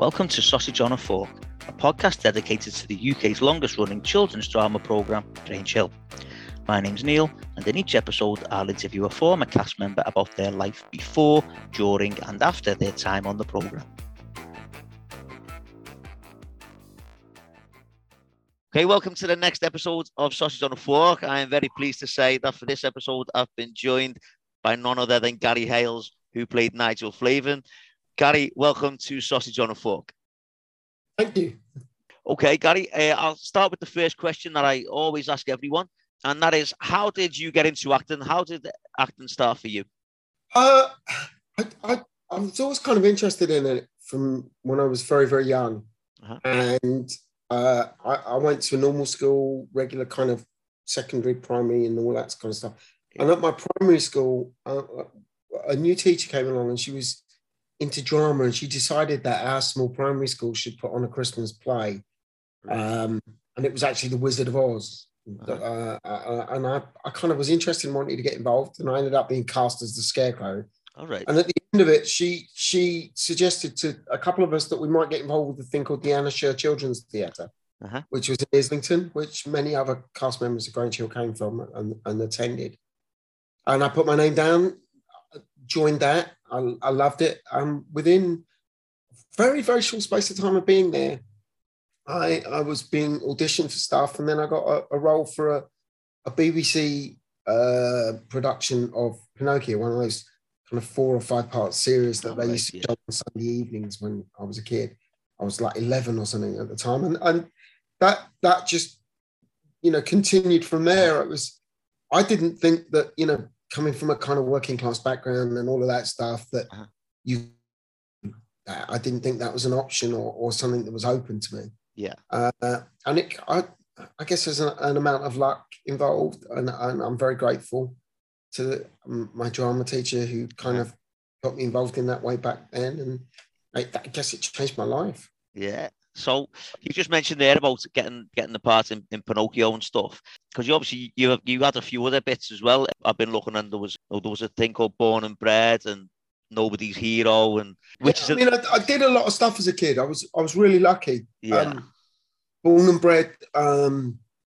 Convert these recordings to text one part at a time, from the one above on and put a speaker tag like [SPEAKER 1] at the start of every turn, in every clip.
[SPEAKER 1] Welcome to Sausage on a Fork, a podcast dedicated to the UK's longest running children's drama programme, Grange Hill. My name's Neil, and in each episode, I'll interview a former cast member about their life before, during, and after their time on the programme. Okay, welcome to the next episode of Sausage on a Fork. I am very pleased to say that for this episode, I've been joined by none other than Gary Hales, who played Nigel Flavin. Gary, welcome to Sausage on a Fork.
[SPEAKER 2] Thank you.
[SPEAKER 1] Okay, Gary, uh, I'll start with the first question that I always ask everyone, and that is, how did you get into acting? How did acting start for you?
[SPEAKER 2] Uh, I, I, I was always kind of interested in it from when I was very, very young.
[SPEAKER 1] Uh-huh.
[SPEAKER 2] And uh, I, I went to a normal school, regular kind of secondary, primary, and all that kind of stuff. And at my primary school, uh, a new teacher came along and she was into drama and she decided that our small primary school should put on a Christmas play. Um, and it was actually The Wizard of Oz. Uh, uh, and I, I kind of was interested in wanting to get involved, and I ended up being cast as the Scarecrow.
[SPEAKER 1] All right.
[SPEAKER 2] And at the end of it, she she suggested to a couple of us that we might get involved with a thing called the Anna Sher Children's Theatre,
[SPEAKER 1] Uh-huh.
[SPEAKER 2] which was in Islington, which many other cast members of Grange Hill came from and, and attended. And I put my name down, joined that. I, I loved it. And within very, very short space of time of being there, I, I was being auditioned for stuff. And then I got a, a role for a, a BBC uh, production of Pinocchio, one of those kind of four or five part series that
[SPEAKER 1] Oh,
[SPEAKER 2] they
[SPEAKER 1] right,
[SPEAKER 2] used to
[SPEAKER 1] yeah.
[SPEAKER 2] show on Sunday evenings when I was a kid. I was like 11 or something at the time. And, and that, that just, you know, continued from there. It was, I didn't think that, you know, coming from a kind of working class background and all of that stuff, that
[SPEAKER 1] Uh-huh.
[SPEAKER 2] you, I didn't think that was an option or, or something that was open to me.
[SPEAKER 1] Yeah.
[SPEAKER 2] Uh, and it, I, I guess there's an, an amount of luck involved, and, and I'm very grateful to my drama teacher who kind of got me involved in that way back then, and I, I guess it changed my life.
[SPEAKER 1] Yeah. So you just mentioned there about getting getting the part in, in Pinocchio and stuff, because you obviously you have, you had a few other bits as well. I've been looking and there was oh, there was a thing called Born and Bred and Nobody's Hero and which
[SPEAKER 2] Yeah,
[SPEAKER 1] is
[SPEAKER 2] I mean, I, I did a lot of stuff as a kid. I was I was really lucky.
[SPEAKER 1] yeah
[SPEAKER 2] Um, Born and Bred um,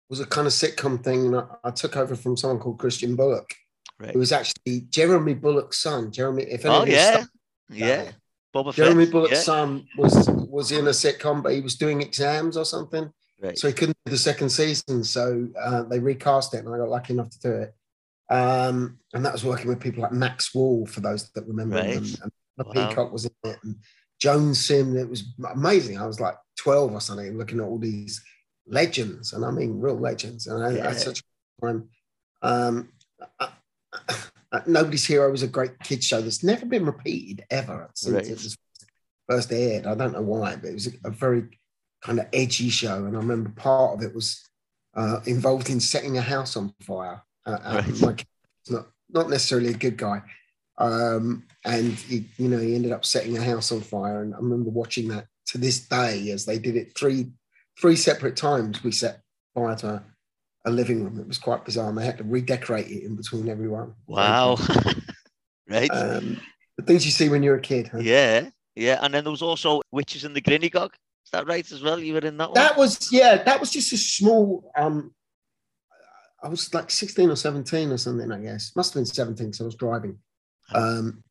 [SPEAKER 2] was a kind of sitcom thing. And I, I took over from someone called Christian Bulloch,
[SPEAKER 1] right.
[SPEAKER 2] who was actually Jeremy Bulloch's son. Jeremy, if
[SPEAKER 1] Oh yeah, yeah. Boba
[SPEAKER 2] Jeremy
[SPEAKER 1] Fett.
[SPEAKER 2] Bulloch's
[SPEAKER 1] yeah.
[SPEAKER 2] son was was in a sitcom, but he was doing exams or something,
[SPEAKER 1] Right.
[SPEAKER 2] so he couldn't do the second season. So uh, they recast it, and I got lucky enough to do it. Um, and that was working with people like Max Wall, for those that remember
[SPEAKER 1] Right.
[SPEAKER 2] him. And the
[SPEAKER 1] Wow.
[SPEAKER 2] Peacock was in it, and Joan Sim. It was amazing. I was like twelve or something, looking at all these legends, and I mean real legends. And I, I had such a time. Um, I- I- Nobody's Hero was a great kids show that's never been repeated ever since
[SPEAKER 1] Right.
[SPEAKER 2] it was first aired. I don't know why, but it was a, a very kind of edgy show. And I remember part of it was uh, involved in setting a house on fire. Uh, uh,
[SPEAKER 1] Right.
[SPEAKER 2] My not not necessarily a good guy, um, and he, you know he ended up setting a house on fire. And I remember watching that to this day as they did it three three separate times. We set fire to a, living room. It was quite bizarre, and they had to redecorate it in between everyone.
[SPEAKER 1] Wow. right.
[SPEAKER 2] Um, the things you see when you're a kid. huh?
[SPEAKER 1] yeah. Yeah. And then there was also Witches and the Grinnygog. Is that right as well? You were in that one.
[SPEAKER 2] That was yeah, that was just a small. Um, I was like sixteen or seventeen or something. I guess must have been seventeen because I was driving. Um,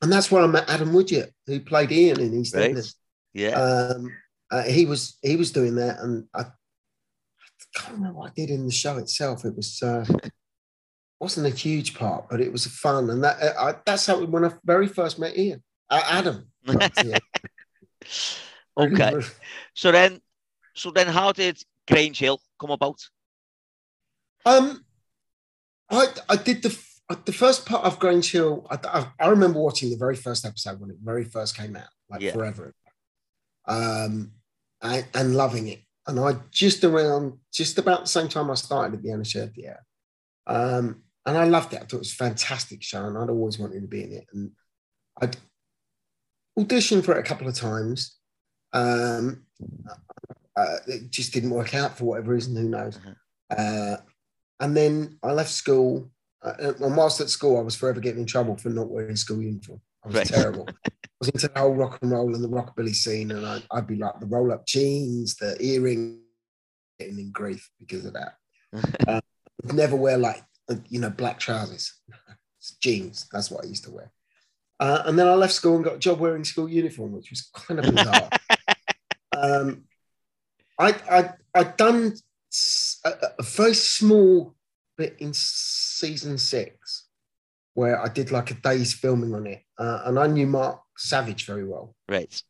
[SPEAKER 2] and that's where I met Adam Woodyatt, who played Ian in
[SPEAKER 1] Right.
[SPEAKER 2] EastEnders.
[SPEAKER 1] yeah.
[SPEAKER 2] Um, uh, he was he was doing that, and I, I can't remember what I did in the show itself. It was uh, wasn't a huge part, but it was fun, and that uh, I, that's how when I very first met Ian, uh, Adam.
[SPEAKER 1] Okay. So then, so then, how did Grange Hill come about?
[SPEAKER 2] Um, I I did the the first part of Grange Hill. I, I, I remember watching the very first episode when it very first came out, like
[SPEAKER 1] Yeah.
[SPEAKER 2] forever, um, and, and loving it. And I just around just about the same time I started at the Theatre, um, and I loved it. I thought it was a fantastic show, and I'd always wanted to be in it. And I'd auditioned for it a couple of times. Um, uh, it just didn't work out for whatever reason. Who knows? Uh, and then I left school. Uh, and whilst at school, I was forever getting in trouble for not wearing school uniform. I was
[SPEAKER 1] Right.
[SPEAKER 2] terrible. was into the whole rock and roll and the rockabilly scene, and I, I'd be like the roll up jeans, the earring, getting in grief because of that. uh, never wear like you know black trousers, jeans. That's what I used to wear. Uh, and then I left school and got a job wearing school uniform, which was kind of bizarre. um, I I I'd done a, a very small bit in season six where I did like a day's filming on it, uh, and I knew Mark Savage very well.
[SPEAKER 1] Right.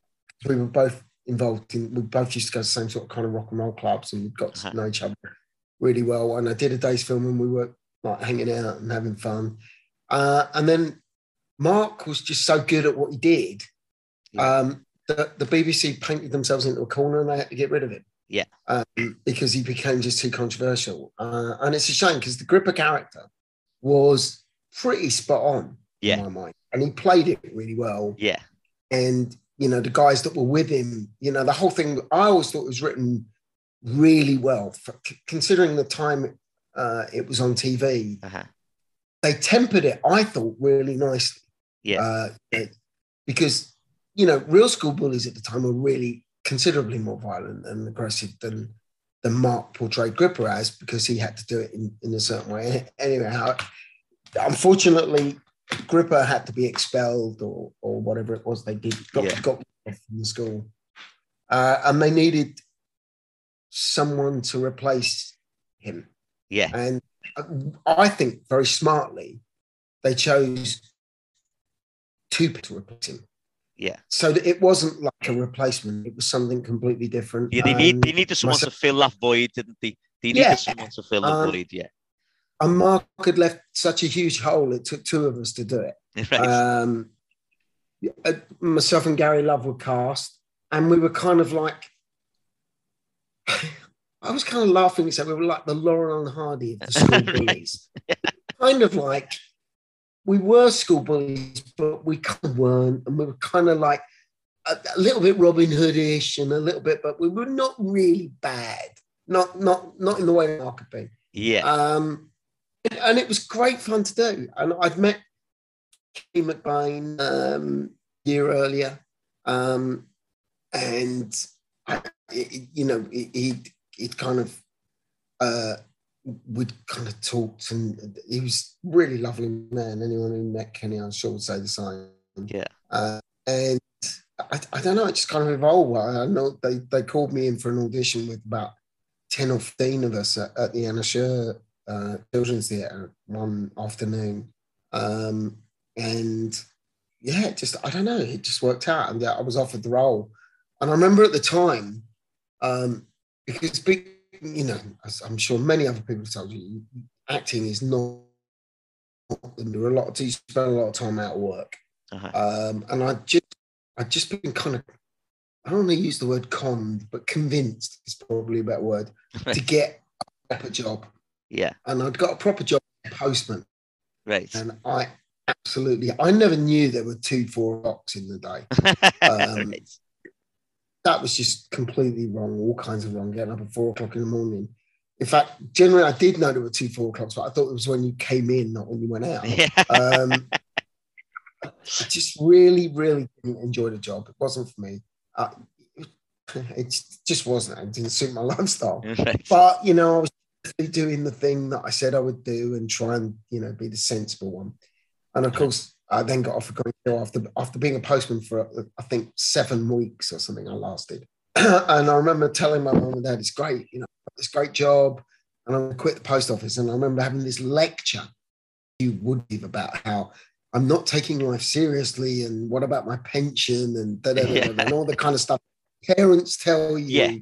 [SPEAKER 2] We were both involved in. We both used to go to the same sort of kind of rock and roll clubs, and we got to uh-huh. know each other really well. And I did a day's film, and we were like hanging out and having fun. Uh, and then Mark was just so good at what he did. Yeah. Um, the, the BBC painted themselves into a corner, and they had to get rid of him.
[SPEAKER 1] Yeah.
[SPEAKER 2] Um, because he became just too controversial. Uh, and it's a shame because the Gripper character was pretty spot on
[SPEAKER 1] yeah.
[SPEAKER 2] in my mind. And he played it really well.
[SPEAKER 1] Yeah.
[SPEAKER 2] And, you know, the guys that were with him, you know, the whole thing, I always thought was written really well, for, considering the time uh, it was on TV.
[SPEAKER 1] Uh-huh.
[SPEAKER 2] They tempered it, I thought, really nicely.
[SPEAKER 1] Yeah.
[SPEAKER 2] Uh, because, you know, real school bullies at the time were really considerably more violent and aggressive than than Mark portrayed Gripper as because he had to do it in, in a certain way. Anyway, how, unfortunately, Gripper had to be expelled or or whatever it was they did got yeah. got from the school, uh, and they needed someone to replace him.
[SPEAKER 1] Yeah,
[SPEAKER 2] and I think very smartly they chose two people to replace him.
[SPEAKER 1] Yeah.
[SPEAKER 2] So it wasn't like a replacement; it was something completely different.
[SPEAKER 1] Yeah, they need they needed someone myself, to fill that void, didn't they? They needed yeah. someone to fill the um, void. Yeah.
[SPEAKER 2] And Mark had left such a huge hole; it took two of us to do it. Right. Um, uh, myself and Gary Love were cast, and we were kind of like. I was kind of laughing said we were like the Laurel and Hardy of the school bullies. kind of like we were school bullies, but we kind of weren't, and we were kind of like a, a, little bit Robin Hoodish and a little bit, but we were not really bad. Not not not in the way Mark had been.
[SPEAKER 1] Yeah.
[SPEAKER 2] Um, and it was great fun to do. And I'd met Kenny McBain um, year earlier, um, and I, you know he he'd kind of uh, we'd kind of talked, and he was really lovely man. Anyone who met Kenny, I'm sure, would say the same.
[SPEAKER 1] Yeah.
[SPEAKER 2] Uh, and I, I, don't know, it just kind of evolved. I know they, they called me in for an audition with about 10 or 15 of us at, at the Anna uh, Children's Theatre one afternoon. Um, and yeah, just, I don't know, it just worked out. And I was offered the role. And I remember at the time, um, because big, you know, as I'm sure many other people have told you, acting is not. And there are a lot of you spend a lot of time out of work, uh-huh. um, and I just, I just been kind of, I don't want to use the word conned, but convinced is probably a better word to get a proper job.
[SPEAKER 1] Yeah,
[SPEAKER 2] and I'd got a proper job postman.
[SPEAKER 1] Right,
[SPEAKER 2] and I absolutely, I never knew there were two four o'clocks in the day. Um, right that was just completely wrong, all kinds of wrong, getting up at four o'clock in the morning. In fact, generally, I did know there were two four o'clocks, but I thought it was when you came in, not when you went out. Yeah. Um, I just really, really didn't enjoy the job. It wasn't for me. Uh, it just wasn't. It didn't suit my lifestyle. Right. But, you know, I was doing the thing that I said I would do and try and, you know, be the sensible one. And of course, I then got offered going to after after being a postman for I think seven weeks or something. I lasted, and I remember telling my mum and dad, "It's great, you know, it's great job," and I'm quit the post office. And I remember having this lecture you would give about how I'm not taking life seriously, and what about my pension and da, da, da, yeah. and all the kind of stuff parents tell you,
[SPEAKER 1] yeah.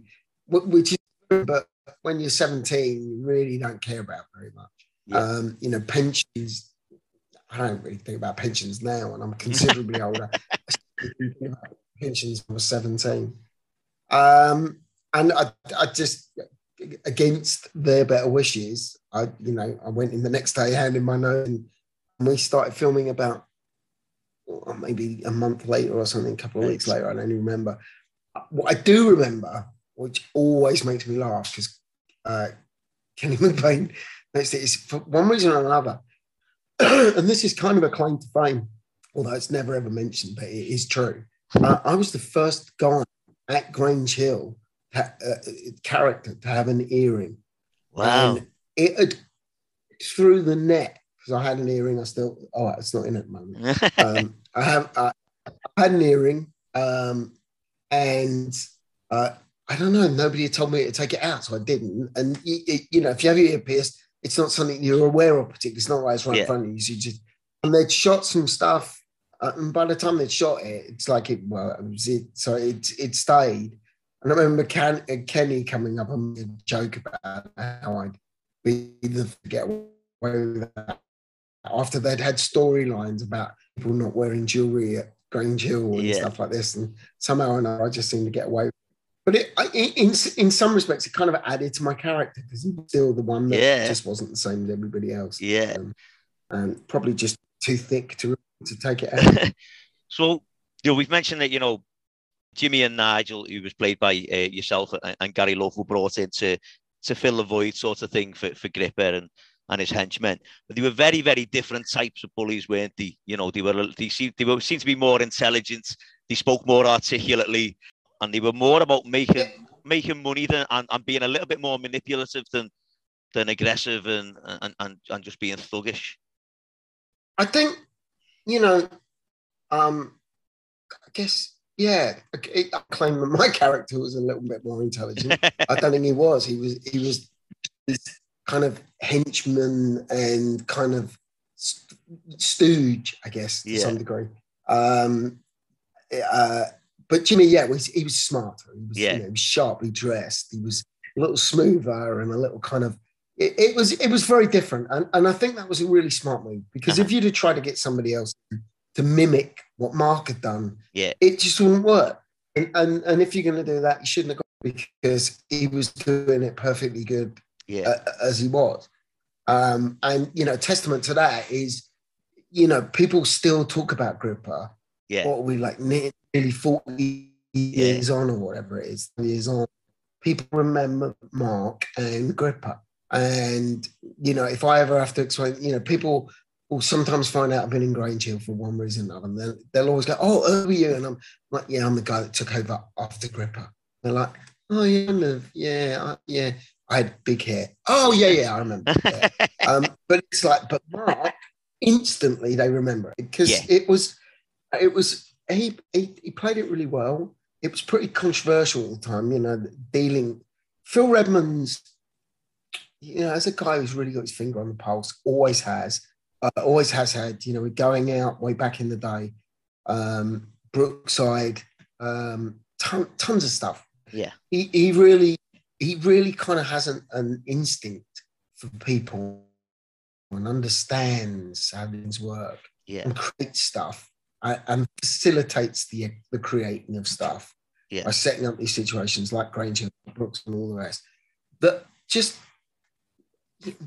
[SPEAKER 2] which is but when you're 17, you really don't care about very much. Yeah. Um, you know, pensions I don't really think about pensions now, and I'm considerably older. pensions when I was 17. Um, and I, I just, against their better wishes, I, you know, I went in the next day, handing my note, and we started filming about well, maybe a month later or something, a couple of weeks later. I don't even remember. What I do remember, which always makes me laugh, because uh, Kenny McBain noticed it, is for one reason or another and this is kind of a claim to fame. although it's never ever mentioned, but it is true. Uh, I was the first guy at Grange Hill ha- uh, character to have an earring.
[SPEAKER 1] Wow.
[SPEAKER 2] And it had through the net because I had an earring. I still oh it's not in at the moment. Um, I have I, I had an earring, um, and uh, I don't know. Nobody had told me to take it out, so I didn't. And you, you know, if you have your ear pierced, it's not something you're aware of particularly. It's not like it's right
[SPEAKER 1] Yeah.
[SPEAKER 2] in front of you. So you just and they'd shot some stuff. Uh, and by the time they'd shot it, it's like it well, it was it. So it it stayed. And I remember Ken, uh, Kenny coming up and made a joke about how I'd be the get away with that after they'd had storylines about people not wearing jewelry at Grange Hill and
[SPEAKER 1] Yeah.
[SPEAKER 2] stuff like this, and somehow or another I just seemed to get away. But it, I, in in in some respects, it kind of added to my character because he was still the one that
[SPEAKER 1] Yeah.
[SPEAKER 2] just wasn't the same as everybody else,
[SPEAKER 1] yeah.
[SPEAKER 2] um, and probably just too thick to to take it out.
[SPEAKER 1] so, you know, we've mentioned that, you know, Jimmy and Nigel, who was played by uh, yourself and, and Gary Love, were brought in to, to fill the void sort of thing for, for Gripper and, and his henchmen. But they were very, very different types of bullies, weren't they? You know, they were they seemed they were seemed to be more intelligent, they spoke more articulately, and they were more about making making money than and, and being a little bit more manipulative than than aggressive and and, and, and just being thuggish.
[SPEAKER 2] I think, you know, um, I guess, yeah, I, I claim that my character was a little bit more intelligent. I don't think he was. He was. He was this kind of henchman and kind of st- stooge, I guess, to
[SPEAKER 1] Yeah.
[SPEAKER 2] some degree. Um, uh, but Jimmy, yeah, was he was smarter. He was,
[SPEAKER 1] Yeah.
[SPEAKER 2] you know, he was sharply dressed. He was a little smoother and a little kind of. It, it was it was very different, and, and I think that was a really smart move because if you'd have tried to get somebody else to mimic what Mark had done,
[SPEAKER 1] Yeah.
[SPEAKER 2] it just wouldn't work. And and, and if you're going to do that, you shouldn't have gone because he was doing it perfectly good
[SPEAKER 1] Yeah,
[SPEAKER 2] uh, as he was. Um, and you know, testament to that is, you know, people still talk about Gripper.
[SPEAKER 1] Yeah,
[SPEAKER 2] What are we like nearly 40 years on or whatever it is, years on. People remember Mark and Gripper. And, you know, if I ever have to explain, you know, people will sometimes find out I've been in Grange Hill for one reason or another. And they'll, they'll always go, Oh, who are you? And I'm like, Yeah, I'm the guy that took over after Gripper. They're like, Oh, yeah, yeah, I, yeah. I had big hair. Oh, yeah, yeah, I remember. Yeah. Um, but it's like, but Mark, instantly they remember it because
[SPEAKER 1] Yeah.
[SPEAKER 2] it was, it was, he, he, he played it really well. It was pretty controversial at the time, you know, dealing. Phil Redmond's, you know, as a guy who's really got his finger on the pulse, always has, uh, always has had, you know, we're going out way back in the day, um, Brookside, um, ton, tons of stuff.
[SPEAKER 1] Yeah.
[SPEAKER 2] He, he really, he really kind of has an, an instinct for people and understands how things work
[SPEAKER 1] yeah,
[SPEAKER 2] and creates stuff and, and facilitates the, the creating of stuff
[SPEAKER 1] Yeah.
[SPEAKER 2] by setting up these situations like Granger, Brooks, and all the rest. That just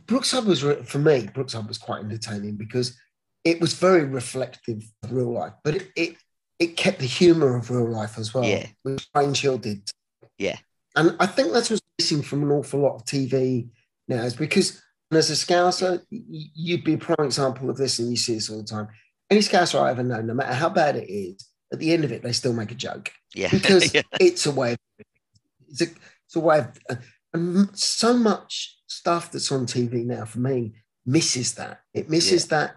[SPEAKER 2] Brookside was for me. Brookside was quite entertaining because it was very reflective of real life, but it it, it kept the humour of real life as well,
[SPEAKER 1] Yeah.
[SPEAKER 2] which Grange Hill did.
[SPEAKER 1] Yeah.
[SPEAKER 2] and I think that's what's missing from an awful lot of TV now is because as a scouser, you'd be a prime example of this, and you see this all the time. Any scouser I ever know, no matter how bad it is, at the end of it, they still make a joke.
[SPEAKER 1] Yeah,
[SPEAKER 2] because
[SPEAKER 1] yeah,
[SPEAKER 2] it's a way of it's a, it's a way of uh, and so much stuff that's on TV now for me misses that. It misses that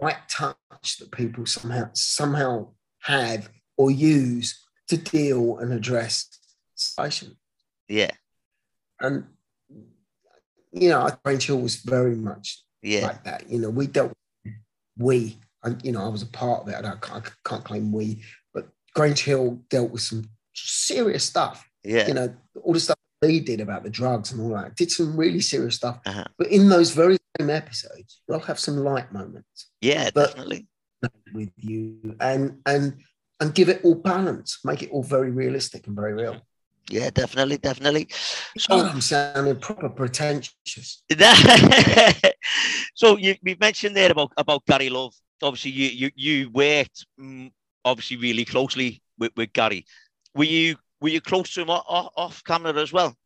[SPEAKER 2] right touch that people somehow somehow have or use to deal and address situation
[SPEAKER 1] yeah,
[SPEAKER 2] and you know Grange Hill was very much
[SPEAKER 1] yeah,
[SPEAKER 2] like that. You know we dealt we and you know I was a part of it I don't- I can't claim we but Grange Hill dealt with some serious stuff
[SPEAKER 1] yeah,
[SPEAKER 2] you know, all the stuff they did about the drugs and all that, did some really serious stuff.
[SPEAKER 1] Uh-huh.
[SPEAKER 2] But in those very same episodes, they'll have some light moments
[SPEAKER 1] yeah,
[SPEAKER 2] but-
[SPEAKER 1] definitely.
[SPEAKER 2] with you and and and give it all balance, make it all very realistic and very real.
[SPEAKER 1] Yeah, definitely, definitely.
[SPEAKER 2] Oh,
[SPEAKER 1] So,
[SPEAKER 2] I'm sounding proper pretentious.
[SPEAKER 1] so you we mentioned there about about Gary Love. Obviously, you you you worked mm, obviously really closely with, with Gary. Were you were you close to him off, off, off camera as well?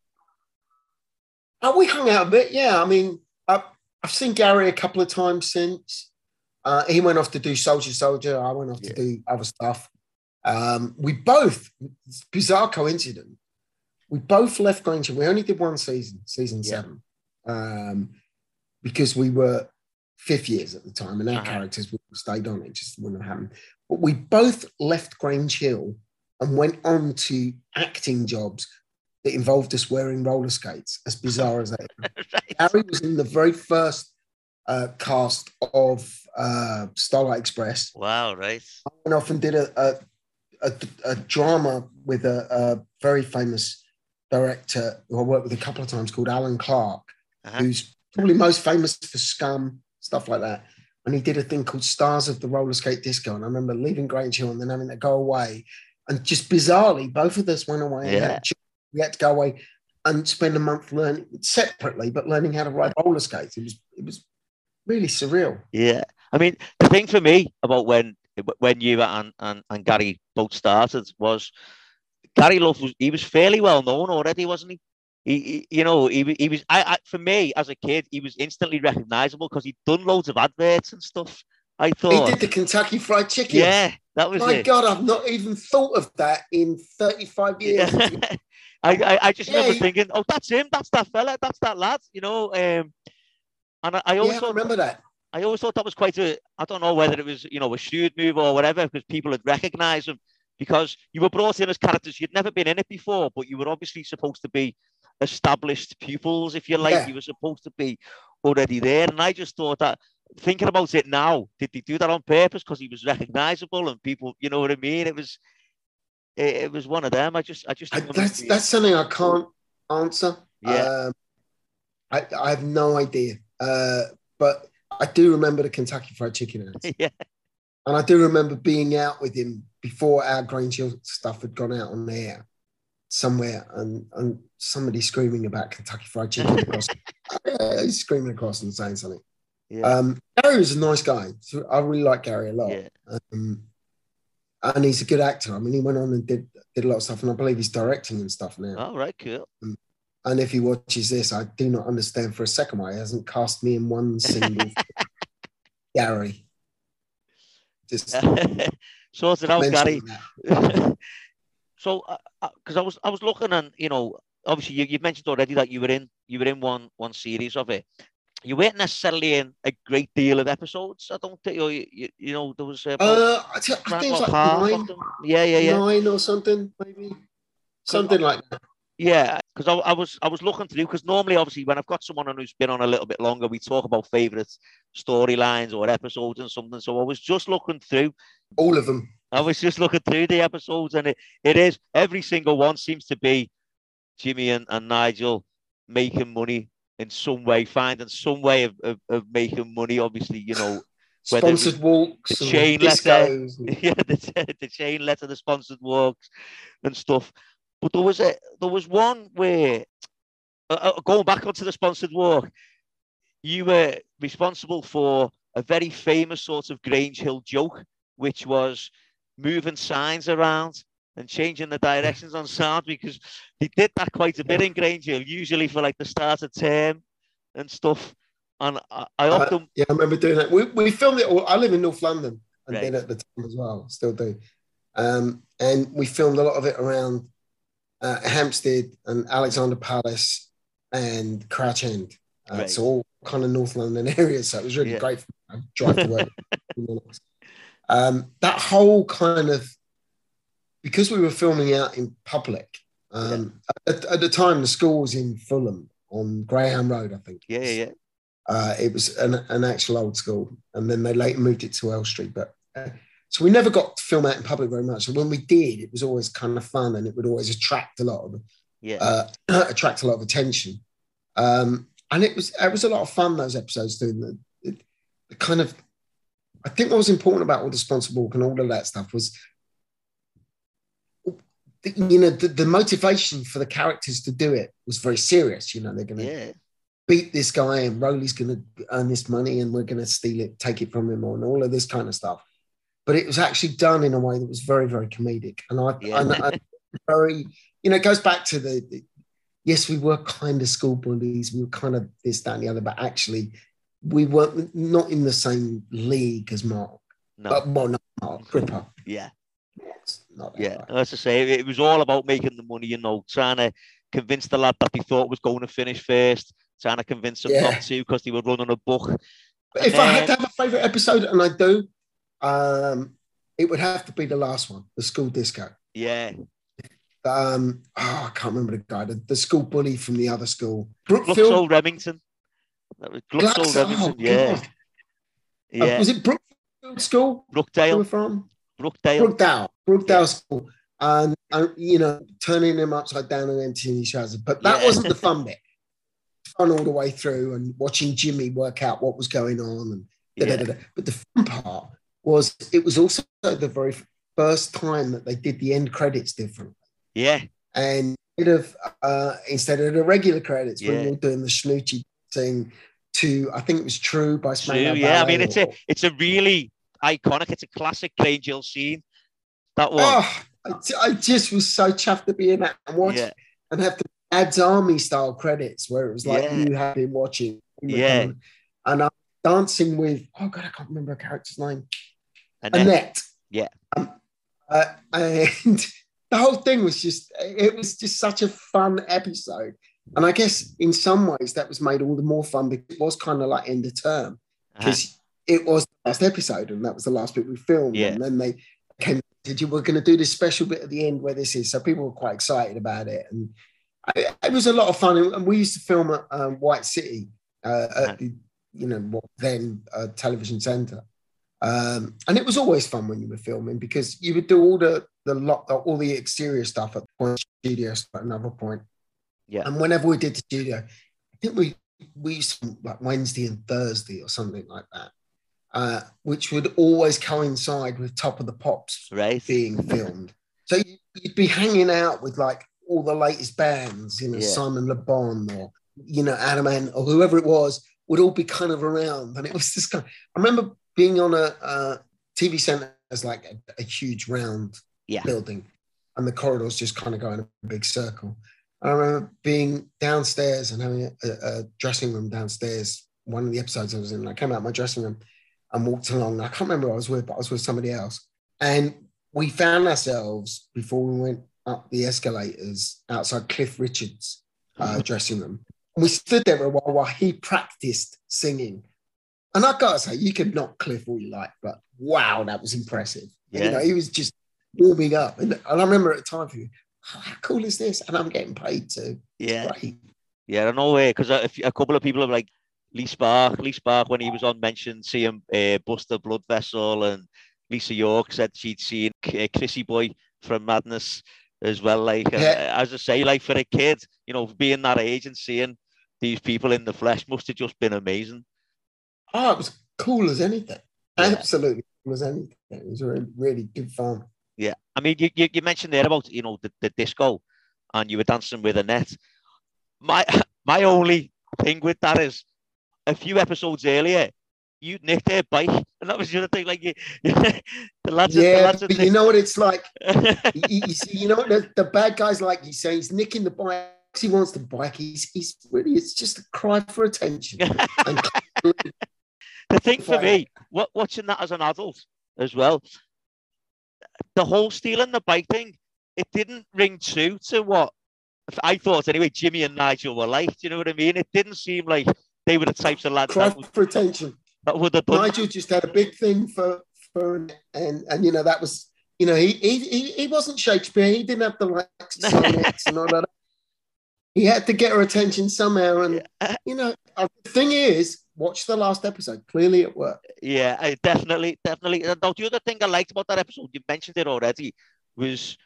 [SPEAKER 2] Oh, we hung out a bit, yeah. I mean, I, I've seen Gary a couple of times since. Uh, he went off to do Soldier Soldier. I went off
[SPEAKER 1] Yeah.
[SPEAKER 2] to do other stuff. Um, we both, bizarre coincidence, we both left Grange We only did one season, season
[SPEAKER 1] Yeah.
[SPEAKER 2] seven, um, because we were fifth years at the time and our
[SPEAKER 1] Uh-huh.
[SPEAKER 2] characters would have stayed on. It just wouldn't have happened. But we both left Grange Hill and went on to acting jobs that involved us wearing roller skates, as bizarre as that
[SPEAKER 1] right.
[SPEAKER 2] Harry was in the very first uh, cast of uh, Starlight Express.
[SPEAKER 1] Wow, right.
[SPEAKER 2] I went off and did a a, a, a drama with a, a very famous director who I worked with a couple of times called Alan Clarke,
[SPEAKER 1] Uh-huh.
[SPEAKER 2] who's probably most famous for Scum stuff like that. And he did a thing called Stars of the Roller Skate Disco. And I remember leaving Grange Hill and then having to go away. And just bizarrely, both of us went away. and
[SPEAKER 1] Yeah.
[SPEAKER 2] we had to go away and spend a month learning separately, but learning how to ride roller skates. It was it was really surreal.
[SPEAKER 1] Yeah, I mean, the thing for me about when when you and and, and Gary both started was Gary Love was he was fairly well known already, wasn't he? He, he you know, he, he was. I, I for me as a kid, he was instantly recognizable because he'd done loads of adverts and stuff. I thought He
[SPEAKER 2] did the Kentucky Fried Chicken.
[SPEAKER 1] yeah, that was
[SPEAKER 2] My
[SPEAKER 1] it.
[SPEAKER 2] God, I've not even thought of that in 35 years.
[SPEAKER 1] Yeah. I, I, I just
[SPEAKER 2] Yeah,
[SPEAKER 1] remember
[SPEAKER 2] he-
[SPEAKER 1] thinking, oh, that's him, that's that fella, that's that lad, you know. Um, and I, I
[SPEAKER 2] Yeah, I remember that.
[SPEAKER 1] I always thought that was quite a. I don't know whether it was you know a shrewd move or whatever because people had recognised him because you were brought in as characters you'd never been in it before, but you were obviously supposed to be established pupils, if you like.
[SPEAKER 2] Yeah.
[SPEAKER 1] You were supposed to be already there, and I just thought that. Thinking about it now, did they do that on purpose because he was recognisable and people, you know what I mean? It was, it, it was one of them. I just, I just.
[SPEAKER 2] I, that's that's something I can't answer.
[SPEAKER 1] Yeah.
[SPEAKER 2] Um, I, I have no idea. Uh, but I do remember the Kentucky Fried Chicken ads.
[SPEAKER 1] yeah,
[SPEAKER 2] And I do remember being out with him before our Grange Hill stuff had gone out on the air somewhere and, and somebody screaming about Kentucky Fried Chicken across. he's screaming across and saying something.
[SPEAKER 1] yeah,
[SPEAKER 2] Um, Gary was a nice guy. So I really like Gary a lot.
[SPEAKER 1] yeah.
[SPEAKER 2] Um, and he's a good actor. I mean, he went on and did did a lot of stuff, and I believe he's directing and stuff now.
[SPEAKER 1] All right, cool.
[SPEAKER 2] And if he watches this, I do not understand for a second why he hasn't cast me in one single Gary. Just
[SPEAKER 1] Sort it out, Gary. So because I was I was looking and you know obviously you, you mentioned already that you were in you were in one one series of it. You weren't necessarily in a great deal of episodes. I don't think you you, you know there was uh,
[SPEAKER 2] Uh, I thi- think it's
[SPEAKER 1] about
[SPEAKER 2] like nine.
[SPEAKER 1] Yeah, yeah, yeah,
[SPEAKER 2] nine or something, maybe something like that.
[SPEAKER 1] yeah. Because I, I was I was looking through because normally obviously when I've got someone who's been on a little bit longer, we talk about favorite storylines or episodes and something. So I was just looking through
[SPEAKER 2] All of them.
[SPEAKER 1] I was just looking through the episodes, and it, it is every single one seems to be Jimmy and, and Nigel making money in some way, finding some way of, of, of making money. Obviously, you know, Whether it was
[SPEAKER 2] Sponsored walks,
[SPEAKER 1] the chain letter. yeah, the, the chain letter, the sponsored walks, and stuff. But there was a there was one where uh, uh, going back onto the sponsored walk, you were responsible for a very famous sort of Grange Hill joke, which was moving signs around and changing the directions on sound because they did that quite a bit in Grange Hill, usually for like the start of term and stuff. And I, I
[SPEAKER 2] Uh,
[SPEAKER 1] often
[SPEAKER 2] Yeah, I remember doing that. We, we filmed it. All, I live in North London and
[SPEAKER 1] Right.
[SPEAKER 2] did at the time as well, still do. Um, and we filmed a lot of it around uh, Hampstead and Alexandra Palace and Crouch End. Uh,
[SPEAKER 1] Right.
[SPEAKER 2] So all kind of North London areas. So it was really
[SPEAKER 1] Yeah.
[SPEAKER 2] great. For me. I drive to work. um, that whole kind of because we were filming out in public. Um, at, at the time, the school was in Fulham on Graham Road, I think.
[SPEAKER 1] yeah, yeah, yeah.
[SPEAKER 2] Uh, it was an, an actual old school, and then they later moved it to Elstree. But uh, so we never got to film out in public very much. And when we did, it was always kind of fun, and it would always attract a lot of
[SPEAKER 1] yeah.
[SPEAKER 2] uh, attract a lot of attention. Um, and it was it was a lot of fun those episodes doing the, the, the kind of. I think what was important about all the sponsor walk and all of that stuff was, you know, the, the motivation for the characters to do it was very serious. You know, they're going to
[SPEAKER 1] yeah.
[SPEAKER 2] beat this guy and Rowley's going to earn this money and we're going to steal it, take it from him, and all of this kind of stuff. But it was actually done in a way that was very, very comedic. And I,
[SPEAKER 1] Yeah.
[SPEAKER 2] and I very, you know, it goes back to the, the- yes, we were kind of school bullies, we were kind of this, that, and the other, but actually, we weren't not in the same league as Mark.
[SPEAKER 1] No.
[SPEAKER 2] But well, not Mark Gripper.
[SPEAKER 1] yeah.
[SPEAKER 2] Yes, not
[SPEAKER 1] Yeah. As I say, it was all about making the money, you know, trying to convince the lad that he thought was going to finish first, trying to convince him
[SPEAKER 2] Yeah.
[SPEAKER 1] not to because they were running a book.
[SPEAKER 2] If I had to have a favorite episode, and I do, um, it would have to be the last one, the school disco.
[SPEAKER 1] Yeah.
[SPEAKER 2] Um, oh, I can't remember the guy, the, the school bully from the other school, Brookfield.
[SPEAKER 1] Remington. That was Remington,
[SPEAKER 2] oh,
[SPEAKER 1] yeah.
[SPEAKER 2] God. Uh,
[SPEAKER 1] Yeah.
[SPEAKER 2] was it Brookfield School?
[SPEAKER 1] Brookdale.
[SPEAKER 2] from?
[SPEAKER 1] Brookdale.
[SPEAKER 2] Brookdale, Brookdale School, and, and you know, turning him upside down and emptying his trousers. But that
[SPEAKER 1] Yeah.
[SPEAKER 2] wasn't the fun bit. Fun all the way through, and watching Jimmy work out what was going on, and da, da,
[SPEAKER 1] Yeah.
[SPEAKER 2] da, but the fun part was it was also the very first time that they did the end credits different,
[SPEAKER 1] Yeah.
[SPEAKER 2] and instead of uh, instead of the regular credits, when
[SPEAKER 1] Yeah.
[SPEAKER 2] we were doing the snoochie to I think it was True by
[SPEAKER 1] True,
[SPEAKER 2] Spandau
[SPEAKER 1] yeah. I mean, it's a it's a really iconic. It's a classic Grange Hill scene. That one.
[SPEAKER 2] Oh, I, I just was so chuffed to be in that and watch
[SPEAKER 1] Yeah.
[SPEAKER 2] and have the Dad's Army style credits where it was like
[SPEAKER 1] Yeah.
[SPEAKER 2] you had been watching.
[SPEAKER 1] Yeah.
[SPEAKER 2] And I'm dancing with oh god, I can't remember a character's name.
[SPEAKER 1] And
[SPEAKER 2] Annette.
[SPEAKER 1] Yeah.
[SPEAKER 2] Um, uh, and the whole thing was just it was just such a fun episode. And I guess in some ways that was made all the more fun because it was kind of like end of term
[SPEAKER 1] uh-huh.
[SPEAKER 2] because it was the last episode and that was the last bit we filmed.
[SPEAKER 1] Yeah.
[SPEAKER 2] And then they came, you, we're going to do this special bit at the end where this is. So people were quite excited about it. And I, it was a lot of fun. And we used to film at um, White City, uh, at the, you know, then uh, television center. Um, and it was always fun when you were filming because you would do all the, the lot, all the exterior stuff at the point studio at another point.
[SPEAKER 1] Yeah.
[SPEAKER 2] And whenever we did the studio, I think we, we used to like Wednesday and Thursday or something like that uh, which would always coincide with Top of the Pops
[SPEAKER 1] right.
[SPEAKER 2] being filmed. So you- you'd be hanging out with like all the latest bands, you know,
[SPEAKER 1] Yeah.
[SPEAKER 2] Simon Le Bon or, you know, Adam Ant or whoever it was, would all be kind of around. And it was this kind Of, I remember being on a, uh TV center as like a, a huge round
[SPEAKER 1] Yeah.
[SPEAKER 2] building and the corridors just kind of go in a big circle. I remember being downstairs and having a, a dressing room downstairs. One of the episodes I was in, I came out of my dressing room and walked along. I can't remember who I was with, but I was with somebody else. And we found ourselves before we went up the escalators outside Cliff Richards' uh, dressing room. And we stood there a while while he practiced singing. And I gotta say, you could knock Cliff all you like, but wow, that was impressive. You know, he was just warming up. And, and I remember at the time for you, oh, how cool is this? And I'm getting paid to.
[SPEAKER 1] Yeah. Yeah, no way. Because a, a couple of people have like Lee Spark, Lee Spark, when he was on, mentioned seeing uh, Buster Blood Vessel, and Lisa York said she'd seen uh, Chrissy Boy from Madness as well. Like,
[SPEAKER 2] Yeah.
[SPEAKER 1] uh, as I say, like for a kid, you know, being that age and seeing these people in the flesh must have just been amazing.
[SPEAKER 2] Oh, it was cool as anything.
[SPEAKER 1] Yeah.
[SPEAKER 2] Absolutely cool as anything. It was really, really good fun.
[SPEAKER 1] I mean, you, you, you mentioned there about you know the, the disco, and you were dancing with Annette. My my only thing with that is, a few episodes earlier, you nicked their bike, and that was the other thing. Like you, the lads, the
[SPEAKER 2] Yeah,
[SPEAKER 1] lads had
[SPEAKER 2] but you know what it's like? you, you see, you know what the, the bad guys like you say he's nicking the bike he wants the bike he's he's really it's just a cry for attention
[SPEAKER 1] the thing for me, what, watching that as an adult as well, the whole stealing the bike thing, it didn't ring true to what I thought anyway. Jimmy and Nigel were like, do you know what I mean? It didn't seem like they were the types of lads
[SPEAKER 2] cry
[SPEAKER 1] that would,
[SPEAKER 2] for attention
[SPEAKER 1] that would have done.
[SPEAKER 2] Nigel just had a big thing for for and and you know that was you know he he he, he wasn't Shakespeare he didn't have the like sonnets and all that he had to get her attention somehow and you know uh, the thing is watch the last episode clearly it worked
[SPEAKER 1] Yeah, I definitely, definitely. And now, the other thing I liked about that episode, you mentioned it already, was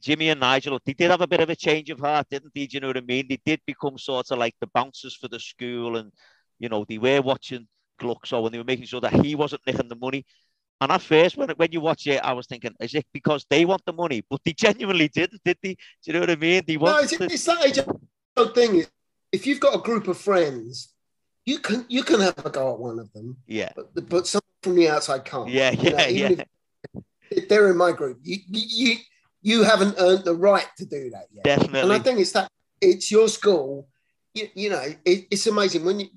[SPEAKER 1] Jimmy and Nigel. They did have a bit of a change of heart, didn't they? Do you know what I mean? They did become sort of like the bouncers for the school, and you know they were watching Gluxo and they were making sure that he wasn't nicking the money. And at first, when when you watch it, I was thinking, is it because they want the money? But they genuinely didn't, did they? Do you know what I mean? They
[SPEAKER 2] no it's,
[SPEAKER 1] the-
[SPEAKER 2] it's that age thing if you've got a group of friends you can you can have a go at one of them
[SPEAKER 1] yeah,
[SPEAKER 2] but but someone from the outside can't
[SPEAKER 1] yeah,
[SPEAKER 2] You know,
[SPEAKER 1] yeah,
[SPEAKER 2] even
[SPEAKER 1] yeah.
[SPEAKER 2] if they're in my group you you you, haven't earned the right to do that yet
[SPEAKER 1] Definitely.
[SPEAKER 2] And I think it's that it's your school. You, you know, it, it's amazing when you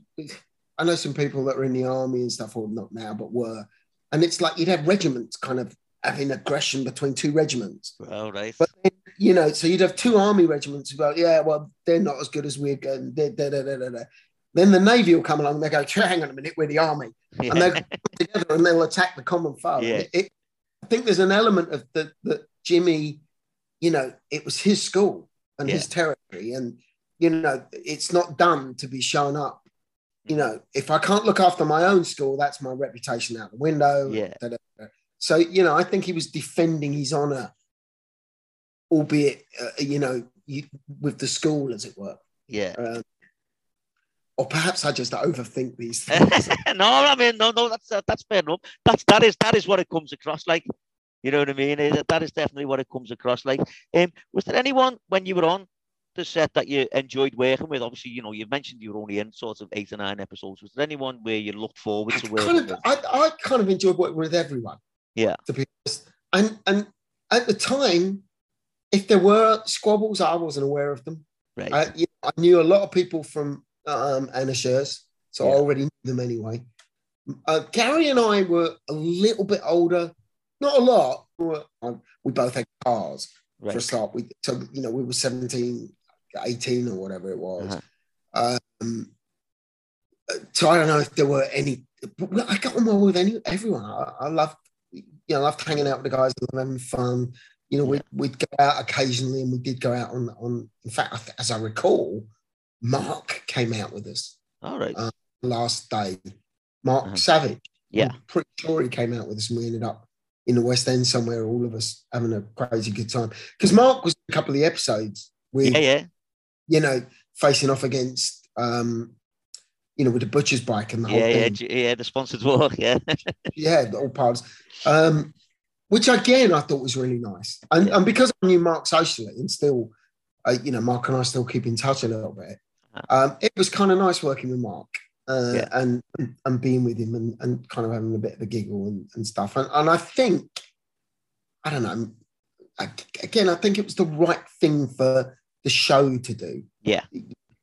[SPEAKER 2] I know some people that are in the army and stuff, or not now, but were, and it's like you'd have regiments kind of having aggression between two regiments.
[SPEAKER 1] Well, right.
[SPEAKER 2] But you know, so you'd have two army regiments who go, yeah, well, they're not as good as we're going. Da, da, da. Then the navy will come along. and They go, hang on a minute, we're the army,
[SPEAKER 1] yeah.
[SPEAKER 2] and they'll come together and they'll attack the common foe.
[SPEAKER 1] Yeah.
[SPEAKER 2] It, it- I think there's an element of that that Jimmy, you know, it was his school and his territory, and you know, it's not done to be shown up. You know, if I can't look after my own school, that's my reputation out the window.
[SPEAKER 1] Yeah.
[SPEAKER 2] So you know, I think he was defending his honor, albeit uh, you know, you, with the school, as it were.
[SPEAKER 1] yeah.
[SPEAKER 2] Um, or perhaps I just overthink these things.
[SPEAKER 1] no, I mean, no, no, that's uh, that's fair enough. That's that is that is what it comes across like. You know what I mean? That is definitely what it comes across like. Um, was there anyone when you were on the set that you enjoyed working with? Obviously, you know, you mentioned you were only in sort of eight or nine episodes. Was there anyone where you looked forward to working
[SPEAKER 2] kind of,
[SPEAKER 1] with?
[SPEAKER 2] I, I kind of enjoyed working with everyone.
[SPEAKER 1] Yeah.
[SPEAKER 2] To be honest. And and at the time, if there were squabbles, I wasn't aware of them.
[SPEAKER 1] Right.
[SPEAKER 2] I, you know, I knew a lot of people from um, Anna Sher's, so I already knew them anyway. Uh, Gary and I were a little bit older, not a lot. We, were, um, we both had cars for a
[SPEAKER 1] right.
[SPEAKER 2] start. We so you know we were 17, 18 or whatever it was.
[SPEAKER 1] Uh-huh.
[SPEAKER 2] Um, so I don't know if there were any. But I got on well with any everyone. I, I loved, you know, I loved hanging out with the guys, and having fun. You know, we'd, we'd go out occasionally, and we did go out on on. In fact, as I recall, Mark came out with us
[SPEAKER 1] All right.
[SPEAKER 2] uh, last day. Mark
[SPEAKER 1] Uh-huh.
[SPEAKER 2] Savage.
[SPEAKER 1] Yeah.
[SPEAKER 2] I'm pretty sure he came out with us, and we ended up in the West End somewhere, all of us having a crazy good time. Because Mark was a couple of the episodes with
[SPEAKER 1] yeah, yeah,
[SPEAKER 2] you know, facing off against, um, you know, with the butcher's bike and the whole
[SPEAKER 1] yeah, yeah,
[SPEAKER 2] thing.
[SPEAKER 1] yeah. The sponsored walk. Yeah.
[SPEAKER 2] Yeah, all parts. Um, which again, I thought was really nice. And,
[SPEAKER 1] Yeah.
[SPEAKER 2] and because I knew Mark socially and still, uh, you know, Mark and I still keep in touch a little bit, um, it was kind of nice working with Mark. Uh,
[SPEAKER 1] Yeah.
[SPEAKER 2] and and being with him and, and kind of having a bit of a giggle and, and stuff. And, and I think, I don't know, I, again, I think it was the right thing for the show to do.
[SPEAKER 1] Yeah.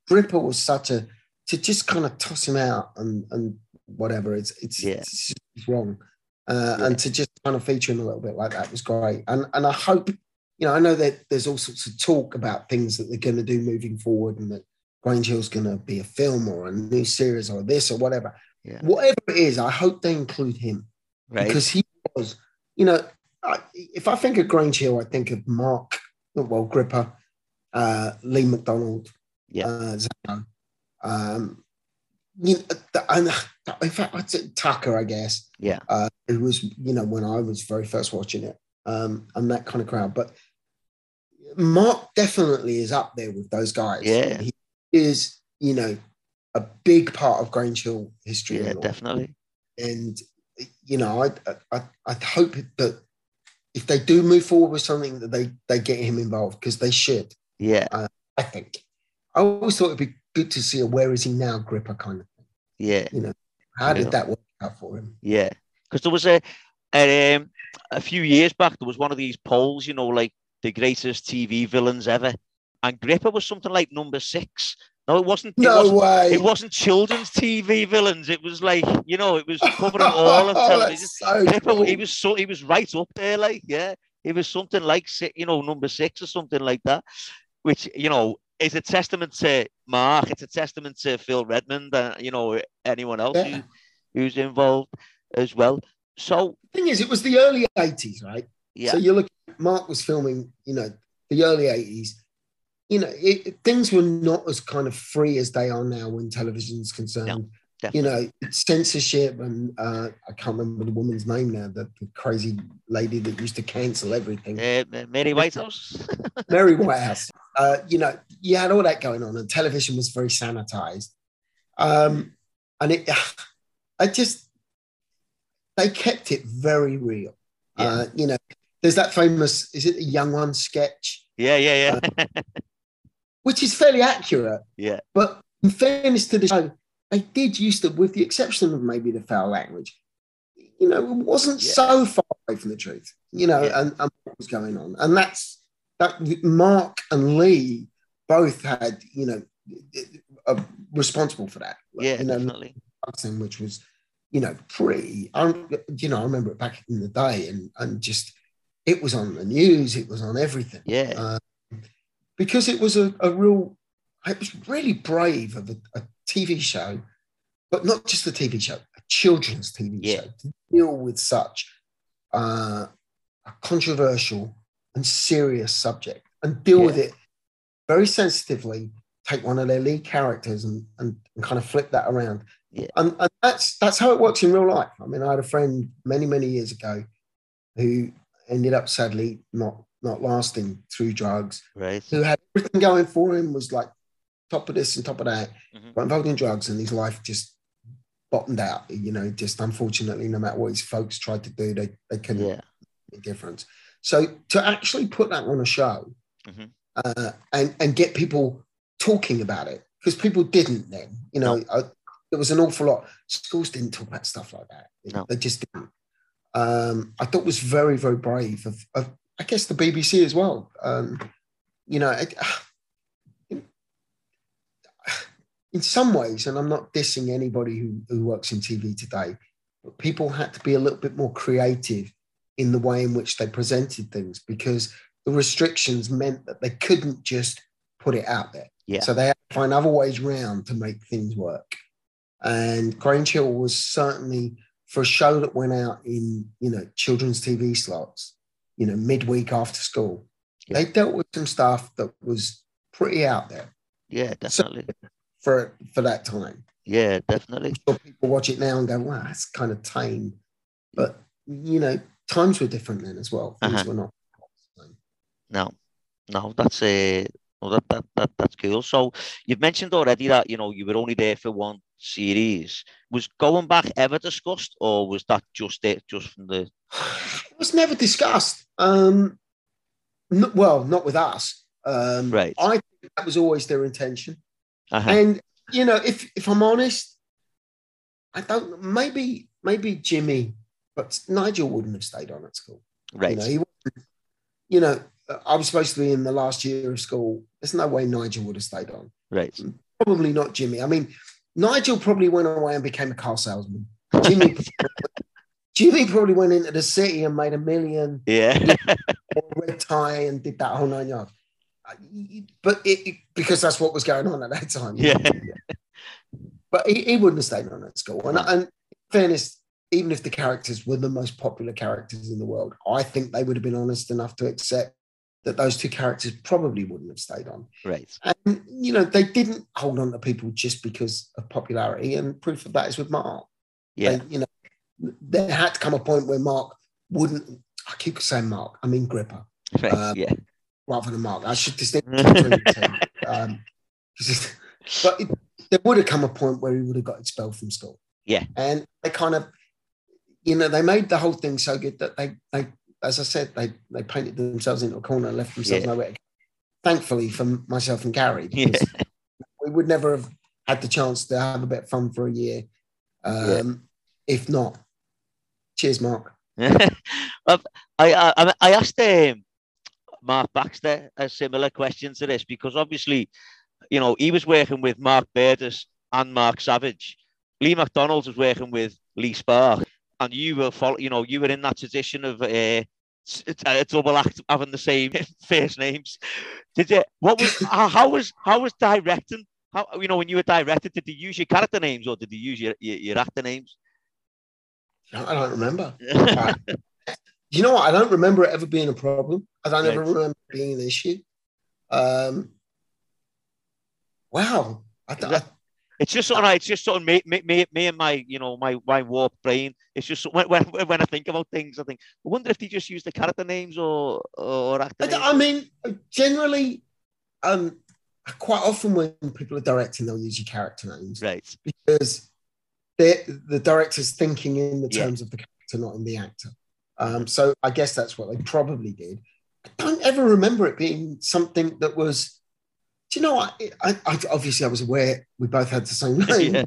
[SPEAKER 2] Gripper was such a to just kind of toss him out and and whatever. It's it's,
[SPEAKER 1] Yeah.
[SPEAKER 2] it's, it's wrong. Uh,
[SPEAKER 1] Yeah.
[SPEAKER 2] And to just kind of feature him a little bit like that was great. And and I hope you know I know that there's all sorts of talk about things that they're going to do moving forward, and that Grange Hill's going to be a film or a new series or this or whatever.
[SPEAKER 1] Yeah.
[SPEAKER 2] Whatever it is, I hope they include him
[SPEAKER 1] Right.
[SPEAKER 2] because he was, you know, I, if I think of Grange Hill, I think of Mark, well, Gripper, uh, Lee McDonald,
[SPEAKER 1] Yeah.
[SPEAKER 2] uh, Zammo, um, you know, and in fact, I'd say Tucker, I guess,
[SPEAKER 1] Yeah.
[SPEAKER 2] uh, it was, you know, when I was very first watching it, um, and that kind of crowd. But Mark definitely is up there with those guys.
[SPEAKER 1] Yeah.
[SPEAKER 2] he is, you know, a big part of Grange Hill history.
[SPEAKER 1] Yeah, definitely.
[SPEAKER 2] and you know, I I I hope that if they do move forward with something, that they they get him involved because they should.
[SPEAKER 1] Yeah.
[SPEAKER 2] I think. I always thought it'd be good to see a where is he now gripper kind of thing.
[SPEAKER 1] Yeah.
[SPEAKER 2] You know, how did that work out for him?
[SPEAKER 1] Yeah, because there was a, a um, a few years back there was one of these polls, you know, like the greatest TV villains ever, and Gripper was something like number six. No, it wasn't. It
[SPEAKER 2] No
[SPEAKER 1] wasn't,
[SPEAKER 2] way.
[SPEAKER 1] it wasn't children's TV villains. It was like you know, it was covering all of
[SPEAKER 2] Oh,
[SPEAKER 1] television.
[SPEAKER 2] that's so
[SPEAKER 1] Gripper,
[SPEAKER 2] cool.
[SPEAKER 1] he was so he was right up there, like yeah, he was something like you know number six or something like that, which you know is a testament to Mark. It's a testament to Phil Redmond and you know anyone else
[SPEAKER 2] Yeah.
[SPEAKER 1] who, who's involved as well. So
[SPEAKER 2] thing is, it was the early 80s, right?
[SPEAKER 1] yeah,
[SPEAKER 2] So you look, Mark was filming, you know, the early 80s. You know, it, things were not as kind of free as they are now when television's concerned. you
[SPEAKER 1] definitely.
[SPEAKER 2] know, censorship and uh, I can't remember the woman's name now, the, the crazy lady that used to cancel everything.
[SPEAKER 1] Uh, Mary Whitehouse.
[SPEAKER 2] Mary Whitehouse. Uh, you know, you had all that going on, and television was very sanitized. Um, and it, I just, they kept it very real. Uh, you know, there's that famous, is it the Young One sketch,
[SPEAKER 1] yeah, yeah, yeah,
[SPEAKER 2] which is fairly accurate.
[SPEAKER 1] yeah,
[SPEAKER 2] But in fairness to the show, they did used to, with the exception of maybe the foul language, you know, it wasn't
[SPEAKER 1] Yeah.
[SPEAKER 2] so far away from the truth, you know,
[SPEAKER 1] Yeah.
[SPEAKER 2] and, and what was going on. And that's that Mark and Lee both had, you know, are responsible for that.
[SPEAKER 1] yeah,
[SPEAKER 2] you know,
[SPEAKER 1] definitely.
[SPEAKER 2] which was, you know, pretty. I, you know, I remember it back in the day, and and just it was on the news, it was on everything.
[SPEAKER 1] Yeah.
[SPEAKER 2] Uh, because it was a, a real, it was really brave of a, a, TV show, but not just a TV show, a children's TV
[SPEAKER 1] Yeah.
[SPEAKER 2] show to deal with such uh, a controversial and serious subject and deal with it very sensitively. Take one of their lead characters and, and, and kind of flip that around.
[SPEAKER 1] Yeah.
[SPEAKER 2] And, and that's that's how it works in real life. I mean, I had a friend many, many years ago who ended up sadly not not lasting through drugs,
[SPEAKER 1] Right.
[SPEAKER 2] who had everything going for him, was like top of this and top of that,
[SPEAKER 1] Mhm.
[SPEAKER 2] got involved in drugs, and his life just bottomed out. You know, just unfortunately, no matter what his folks tried to do, they, they couldn't
[SPEAKER 1] Yeah.
[SPEAKER 2] make a difference. So to actually put that on a show
[SPEAKER 1] Mhm.
[SPEAKER 2] uh, and, and get people talking about it, because people didn't then, you know, I, there was an awful lot. Schools didn't talk about stuff like that.
[SPEAKER 1] No.
[SPEAKER 2] They just didn't. Um, I thought was very, very brave of, of I guess the BBC as well. Um, you know, it, in, in some ways, and I'm not dissing anybody who, who works in TV today, but people had to be a little bit more creative in the way in which they presented things because the restrictions meant that they couldn't just put it out there.
[SPEAKER 1] Yeah.
[SPEAKER 2] So they had to find other ways round to make things work. And Grange Hill was certainly for a show that went out in, you know, children's TV slots, you know, midweek after school.
[SPEAKER 1] Yeah.
[SPEAKER 2] They dealt with some stuff that was pretty out there
[SPEAKER 1] Yeah, definitely.
[SPEAKER 2] for for that time.
[SPEAKER 1] Yeah, definitely.
[SPEAKER 2] sure people watch it now and go, wow, that's kind of tame. But, you know, times were different then as well. Things
[SPEAKER 1] Uh-huh.
[SPEAKER 2] were not.
[SPEAKER 1] No, no, that's a well, that, that that that's cool. So you've mentioned already that you know you were only there for one series. Was going back ever discussed, or was that just it, just from the
[SPEAKER 2] It was never discussed. Um, n- well, not with us. Um,
[SPEAKER 1] Right.
[SPEAKER 2] I think that was always their intention.
[SPEAKER 1] uh
[SPEAKER 2] And, you know, if, if I'm honest, I don't, maybe, maybe Jimmy, but Nigel wouldn't have stayed on at school.
[SPEAKER 1] right?
[SPEAKER 2] You know, he, you know, I was supposed to be in the last year of school. There's no way Nigel would have stayed on.
[SPEAKER 1] right.
[SPEAKER 2] Probably not Jimmy. I mean, Nigel probably went away and became a car salesman. Jimmy, Jimmy probably went into the city and made a million,
[SPEAKER 1] Yeah.
[SPEAKER 2] red tie, and did that whole nine yards. But it, it- because that's what was going on at that time.
[SPEAKER 1] yeah.
[SPEAKER 2] But he, he wouldn't have stayed on at school. And, and fairness, even if the characters were the most popular characters in the world, I think they would have been honest enough to accept that those two characters probably wouldn't have stayed on.
[SPEAKER 1] Right.
[SPEAKER 2] And, you know, they didn't hold on to people just because of popularity. And proof of that is with Mark.
[SPEAKER 1] Yeah.
[SPEAKER 2] They- you know, there had to come a point where Mark wouldn't, I keep saying Mark, I mean Gripper, um,
[SPEAKER 1] yeah.
[SPEAKER 2] rather than Mark. I should distinguish between the two. Um, 'cause- but it, there would have come a point where he would have got expelled from school.
[SPEAKER 1] Yeah.
[SPEAKER 2] And they kind of, you know, they made the whole thing so good that they, they as I said, they they painted themselves into a corner and left themselves
[SPEAKER 1] Yeah.
[SPEAKER 2] nowhere. Thankfully for myself and Gary,
[SPEAKER 1] Yeah.
[SPEAKER 2] we would never have had the chance to have a bit of fun for a year. Um, If not, cheers, Mark.
[SPEAKER 1] I, I I asked um, Mark Baxter a similar question to this because obviously, you know, he was working with Mark Burgess and Mark Savage. Lee McDonald was working with Lee Spark, and you were follow, you know, you were in that tradition of uh, s- a double act having the same first names. Did you? What was? how how was? How was directing? How you know when you were directed? Did you use your character names or did you use your your, your actor names?
[SPEAKER 2] I don't remember. you know what? I don't remember it ever being a problem. I don't ever remember it being an issue. Um, wow. I, I,
[SPEAKER 1] It's just something. I- It's just something. Me, me, me, me and my, you know, my my warped brain. It's just when, when when I think about things, I think. I wonder if they just use the character names or or actor
[SPEAKER 2] I,
[SPEAKER 1] names.
[SPEAKER 2] I mean, generally, um, quite often when people are directing, they'll use your character names
[SPEAKER 1] Right.
[SPEAKER 2] because they're- the director's thinking in the
[SPEAKER 1] Yeah.
[SPEAKER 2] terms of the character, not in the actor. Um, so I guess that's what they probably did. I don't ever remember it being something that was. Do you know what? I, I, obviously I was aware we both had the same name.
[SPEAKER 1] yeah.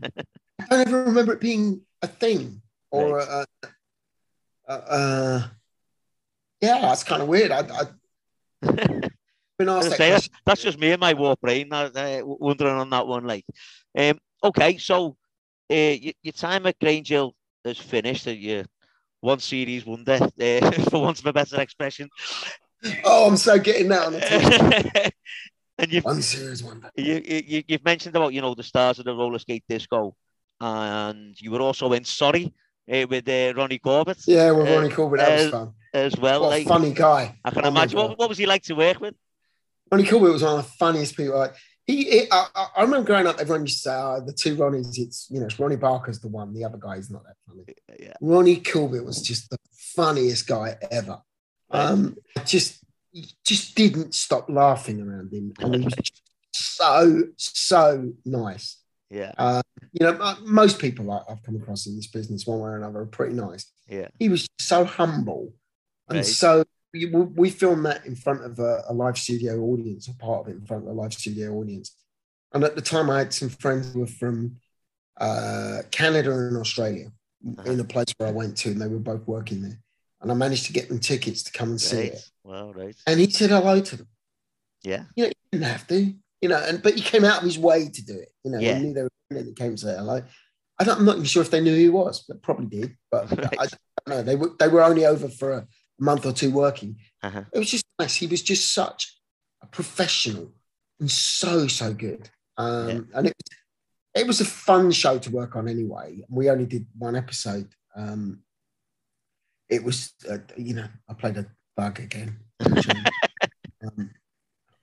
[SPEAKER 2] I don't ever remember it being a thing or a, a, a, a- yeah, that's kind of weird. I, I been asked
[SPEAKER 1] I
[SPEAKER 2] that
[SPEAKER 1] say, that's,
[SPEAKER 2] question.
[SPEAKER 1] that's just me and my warped brain uh, uh, wondering on that one. Like, um, okay, so your, your time at Grange Hill is finished, and you one series wonder, uh, for want of a better expression.
[SPEAKER 2] Oh, I'm so getting that on the
[SPEAKER 1] and you've,
[SPEAKER 2] One series wonder.
[SPEAKER 1] you, you, you've mentioned about, you know, the stars of the roller skate disco, and you were also in Sorry uh, with uh, Ronnie Corbett
[SPEAKER 2] Yeah, with Ronnie Corbett, that was fun.
[SPEAKER 1] as well.
[SPEAKER 2] What a
[SPEAKER 1] Like,
[SPEAKER 2] funny guy.
[SPEAKER 1] I can
[SPEAKER 2] Oh
[SPEAKER 1] imagine. What, what was he like to work with?
[SPEAKER 2] Ronnie Corbett was one of the funniest people. Like, he, he I, I- I remember growing up, everyone used to say, oh, the two Ronnies, it's, you know, it's Ronnie Barker's the one, the other guy is not that funny.
[SPEAKER 1] Yeah.
[SPEAKER 2] Ronnie Corbett was just the funniest guy ever. Um, just, just didn't stop laughing around him. And he was just so, so nice.
[SPEAKER 1] Yeah.
[SPEAKER 2] You know, uh, most people I've come across in this business, one way or another, are pretty nice.
[SPEAKER 1] Yeah.
[SPEAKER 2] He was so humble and
[SPEAKER 1] Right.
[SPEAKER 2] so we, we filmed that in front of a, a live studio audience, or part of it in front of a live studio audience. And at the time, I had some friends who were from uh, Canada and Australia in a place where I went to, and they were both working there. And I managed to get them tickets to come and see it.
[SPEAKER 1] Well, right.
[SPEAKER 2] And he said hello to them.
[SPEAKER 1] Yeah.
[SPEAKER 2] You know, he didn't have to, you know, and but he came out of his way to do it. You know,
[SPEAKER 1] Yeah.
[SPEAKER 2] he knew they were and he came to say hello. I don't, I'm not even sure if they knew who he was, but probably did. But
[SPEAKER 1] Right.
[SPEAKER 2] I don't know. They were they were only over for a month or two working.
[SPEAKER 1] Uh-huh.
[SPEAKER 2] It was just nice. He was just such a professional and so so good. Um,
[SPEAKER 1] Yeah.
[SPEAKER 2] And it it was a fun show to work on anyway. We only did one episode. Um, it was uh, you know I played a bug again. um,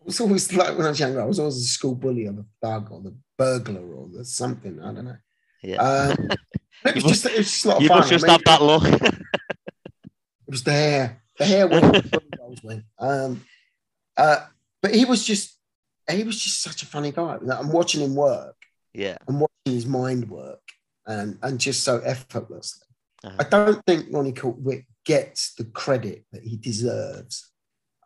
[SPEAKER 2] it was always like when I was younger, I was always a school bully or the thug or the burglar or the something. I don't know.
[SPEAKER 1] Yeah.
[SPEAKER 2] Um, it was just it was just a lot of
[SPEAKER 1] you
[SPEAKER 2] fun.
[SPEAKER 1] must
[SPEAKER 2] I
[SPEAKER 1] just
[SPEAKER 2] mean,
[SPEAKER 1] have that look.
[SPEAKER 2] it was the hair. The hair went. the bully goals went. Um, uh, but he was just he was just such a funny guy. I'm watching him work.
[SPEAKER 1] yeah.
[SPEAKER 2] I'm watching his mind work, and and just so effortlessly.
[SPEAKER 1] Uh-huh.
[SPEAKER 2] I don't think Ronnie Corbett gets the credit that he deserves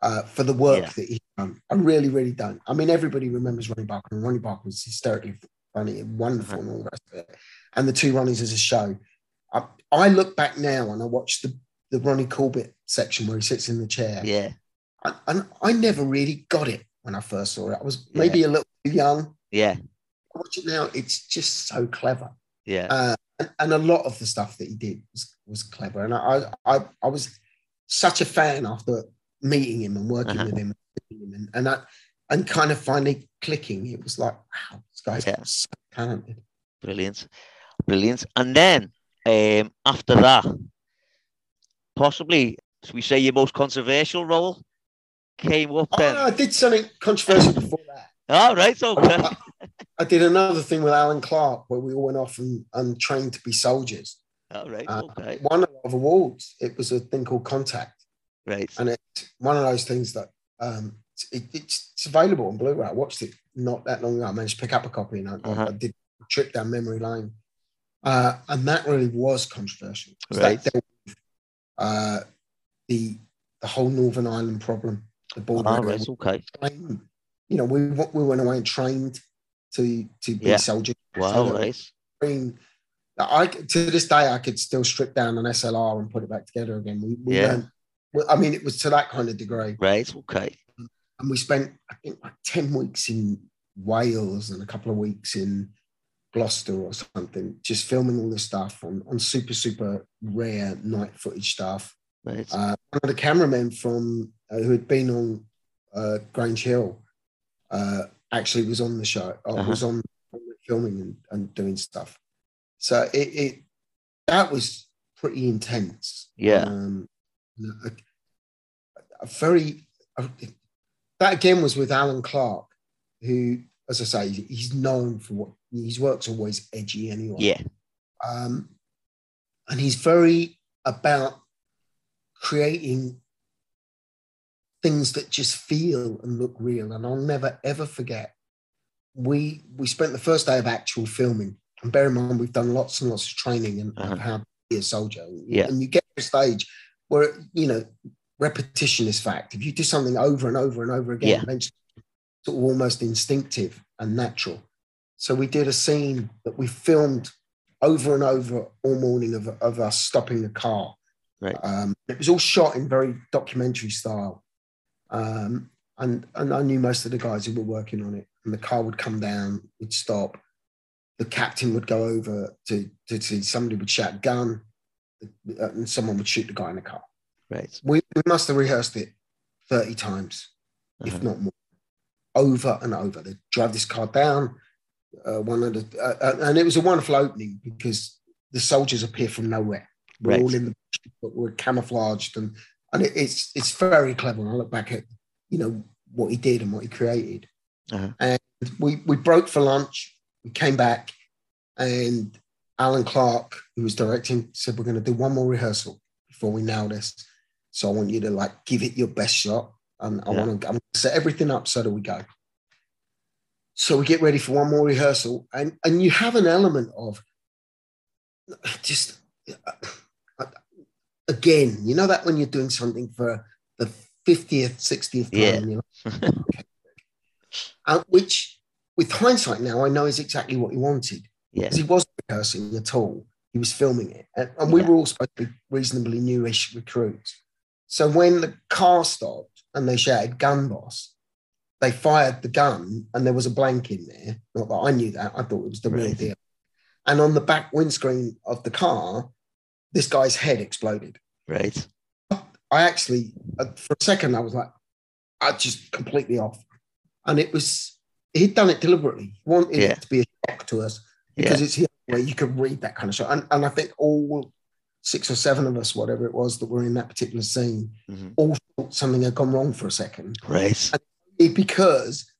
[SPEAKER 2] uh, for the work
[SPEAKER 1] Yeah.
[SPEAKER 2] that he's done. I really, really don't. I mean, everybody remembers Ronnie Barker, and Ronnie Barker was hysterically funny and wonderful and all the rest of it. And the two Ronnies as a show. I, I look back now and I watch the, the Ronnie Corbett section where he sits in the chair.
[SPEAKER 1] Yeah.
[SPEAKER 2] And, and I never really got it when I first saw it. I was maybe a little too young.
[SPEAKER 1] Yeah.
[SPEAKER 2] I watch it now, it's just so clever
[SPEAKER 1] Yeah.
[SPEAKER 2] uh, and, and a lot of the stuff that he did was, was clever. And I, I, I was such a fan after meeting him and working
[SPEAKER 1] Uh-huh.
[SPEAKER 2] with him, and and I, and kind of finally clicking. It was like, wow, this guy's
[SPEAKER 1] Yeah.
[SPEAKER 2] so talented.
[SPEAKER 1] Brilliant. Brilliant. And then um, after that, possibly, should we say your most controversial role came up
[SPEAKER 2] Oh,
[SPEAKER 1] then?
[SPEAKER 2] no, I did something controversial before that.
[SPEAKER 1] All right. Okay.
[SPEAKER 2] I, I did another thing with Alan Clarke where we all went off and, and trained to be soldiers.
[SPEAKER 1] All right.
[SPEAKER 2] Uh,
[SPEAKER 1] Okay.
[SPEAKER 2] Won a lot of awards. It was a thing called Contact.
[SPEAKER 1] Right.
[SPEAKER 2] and it's one of those things that um, it, it's, it's available on Blu-ray. I watched it not that long ago. I managed to pick up a copy, and I, I-
[SPEAKER 1] Uh-huh.
[SPEAKER 2] I did a trip down memory lane, uh, and that really was controversial.
[SPEAKER 1] Right.
[SPEAKER 2] That dealt uh, the the whole Northern Ireland problem, the border.
[SPEAKER 1] Right. Okay.
[SPEAKER 2] Trained- You know, we we went away and trained to to be
[SPEAKER 1] Yeah.
[SPEAKER 2] soldiers.
[SPEAKER 1] Wow.
[SPEAKER 2] So train- I to this day I could still strip down an SLR and put it back together again. We, we
[SPEAKER 1] Yeah.
[SPEAKER 2] well, I mean, it was to that kind of degree
[SPEAKER 1] Right. Okay.
[SPEAKER 2] and we spent I think like 10 weeks in Wales and a couple of weeks in Gloucester or something, just filming all the stuff on, on super, super rare night footage stuff.
[SPEAKER 1] Right.
[SPEAKER 2] Uh, one of the cameramen from uh, who had been on uh, Grange Hill uh, actually was on the show, uh,
[SPEAKER 1] Uh-huh.
[SPEAKER 2] was on, on the filming and, and doing stuff. So it, it that was pretty intense.
[SPEAKER 1] Yeah.
[SPEAKER 2] Um, a, a very a- that again was with Alan Clarke, who, as I say, he's known for what his work's always edgy anyway.
[SPEAKER 1] Yeah.
[SPEAKER 2] Um, and he's very about creating things that just feel and look real. And I'll never ever forget. We we spent the first day of actual filming, and bear in mind we've done lots and lots of training and
[SPEAKER 1] Uh-huh.
[SPEAKER 2] how to be a soldier.
[SPEAKER 1] Yeah.
[SPEAKER 2] And you get to a stage where you know repetition is fact. If you do something over and over and over again,
[SPEAKER 1] Yeah.
[SPEAKER 2] eventually it's sort of almost instinctive and natural. So we did a scene that we filmed over and over all morning of, of us stopping the car.
[SPEAKER 1] Right.
[SPEAKER 2] Um, it was all shot in very documentary style. Um, and, and I knew most of the guys who were working on it. And the car would come down, we'd stop. the captain would go over to to see somebody would shout gun, uh, and someone would shoot the guy in the car.
[SPEAKER 1] Right.
[SPEAKER 2] We, we must have rehearsed it thirty times,
[SPEAKER 1] Uh-huh.
[SPEAKER 2] if not more, over and over. They drive this car down. Uh, one of the uh, uh, and it was a wonderful opening because the soldiers appear from nowhere. We're
[SPEAKER 1] Right.
[SPEAKER 2] all in the but we're camouflaged and and it, it's it's very clever. When I look back at you know what he did and what he created.
[SPEAKER 1] Uh-huh.
[SPEAKER 2] And we we broke for lunch. We came back, and Alan Clarke, who was directing, said we're going to do one more rehearsal before we nail this. So I want you to like give it your best shot, and I
[SPEAKER 1] Yeah.
[SPEAKER 2] want to I'm set everything up so that we go. So we get ready for one more rehearsal, and and you have an element of just uh, again, you know that when you're doing something for the fiftieth, sixtieth time,
[SPEAKER 1] Yeah.
[SPEAKER 2] like, okay. Uh, which, with hindsight now, I know is exactly what he wanted
[SPEAKER 1] Yeah.
[SPEAKER 2] because he wasn't rehearsing at all. He was filming it, and, and we
[SPEAKER 1] Yeah.
[SPEAKER 2] were all supposed to be reasonably newish recruits. So when the car stopped and they shouted "gun boss," they fired the gun, and there was a blank in there. Not that I knew that; I thought it was the real
[SPEAKER 1] Right.
[SPEAKER 2] deal. And on the back windscreen of the car, this guy's head exploded.
[SPEAKER 1] Right.
[SPEAKER 2] I actually, uh, for a second, I was like, I just completely off. And it was, he'd done it deliberately. He wanted
[SPEAKER 1] Yeah.
[SPEAKER 2] it to be a shock to us because it's here where you could read that kind of shot. And, and I think all six or seven of us, whatever it was that were in that particular scene,
[SPEAKER 1] Mhm.
[SPEAKER 2] all thought something had gone wrong for a second.
[SPEAKER 1] Right.
[SPEAKER 2] It- because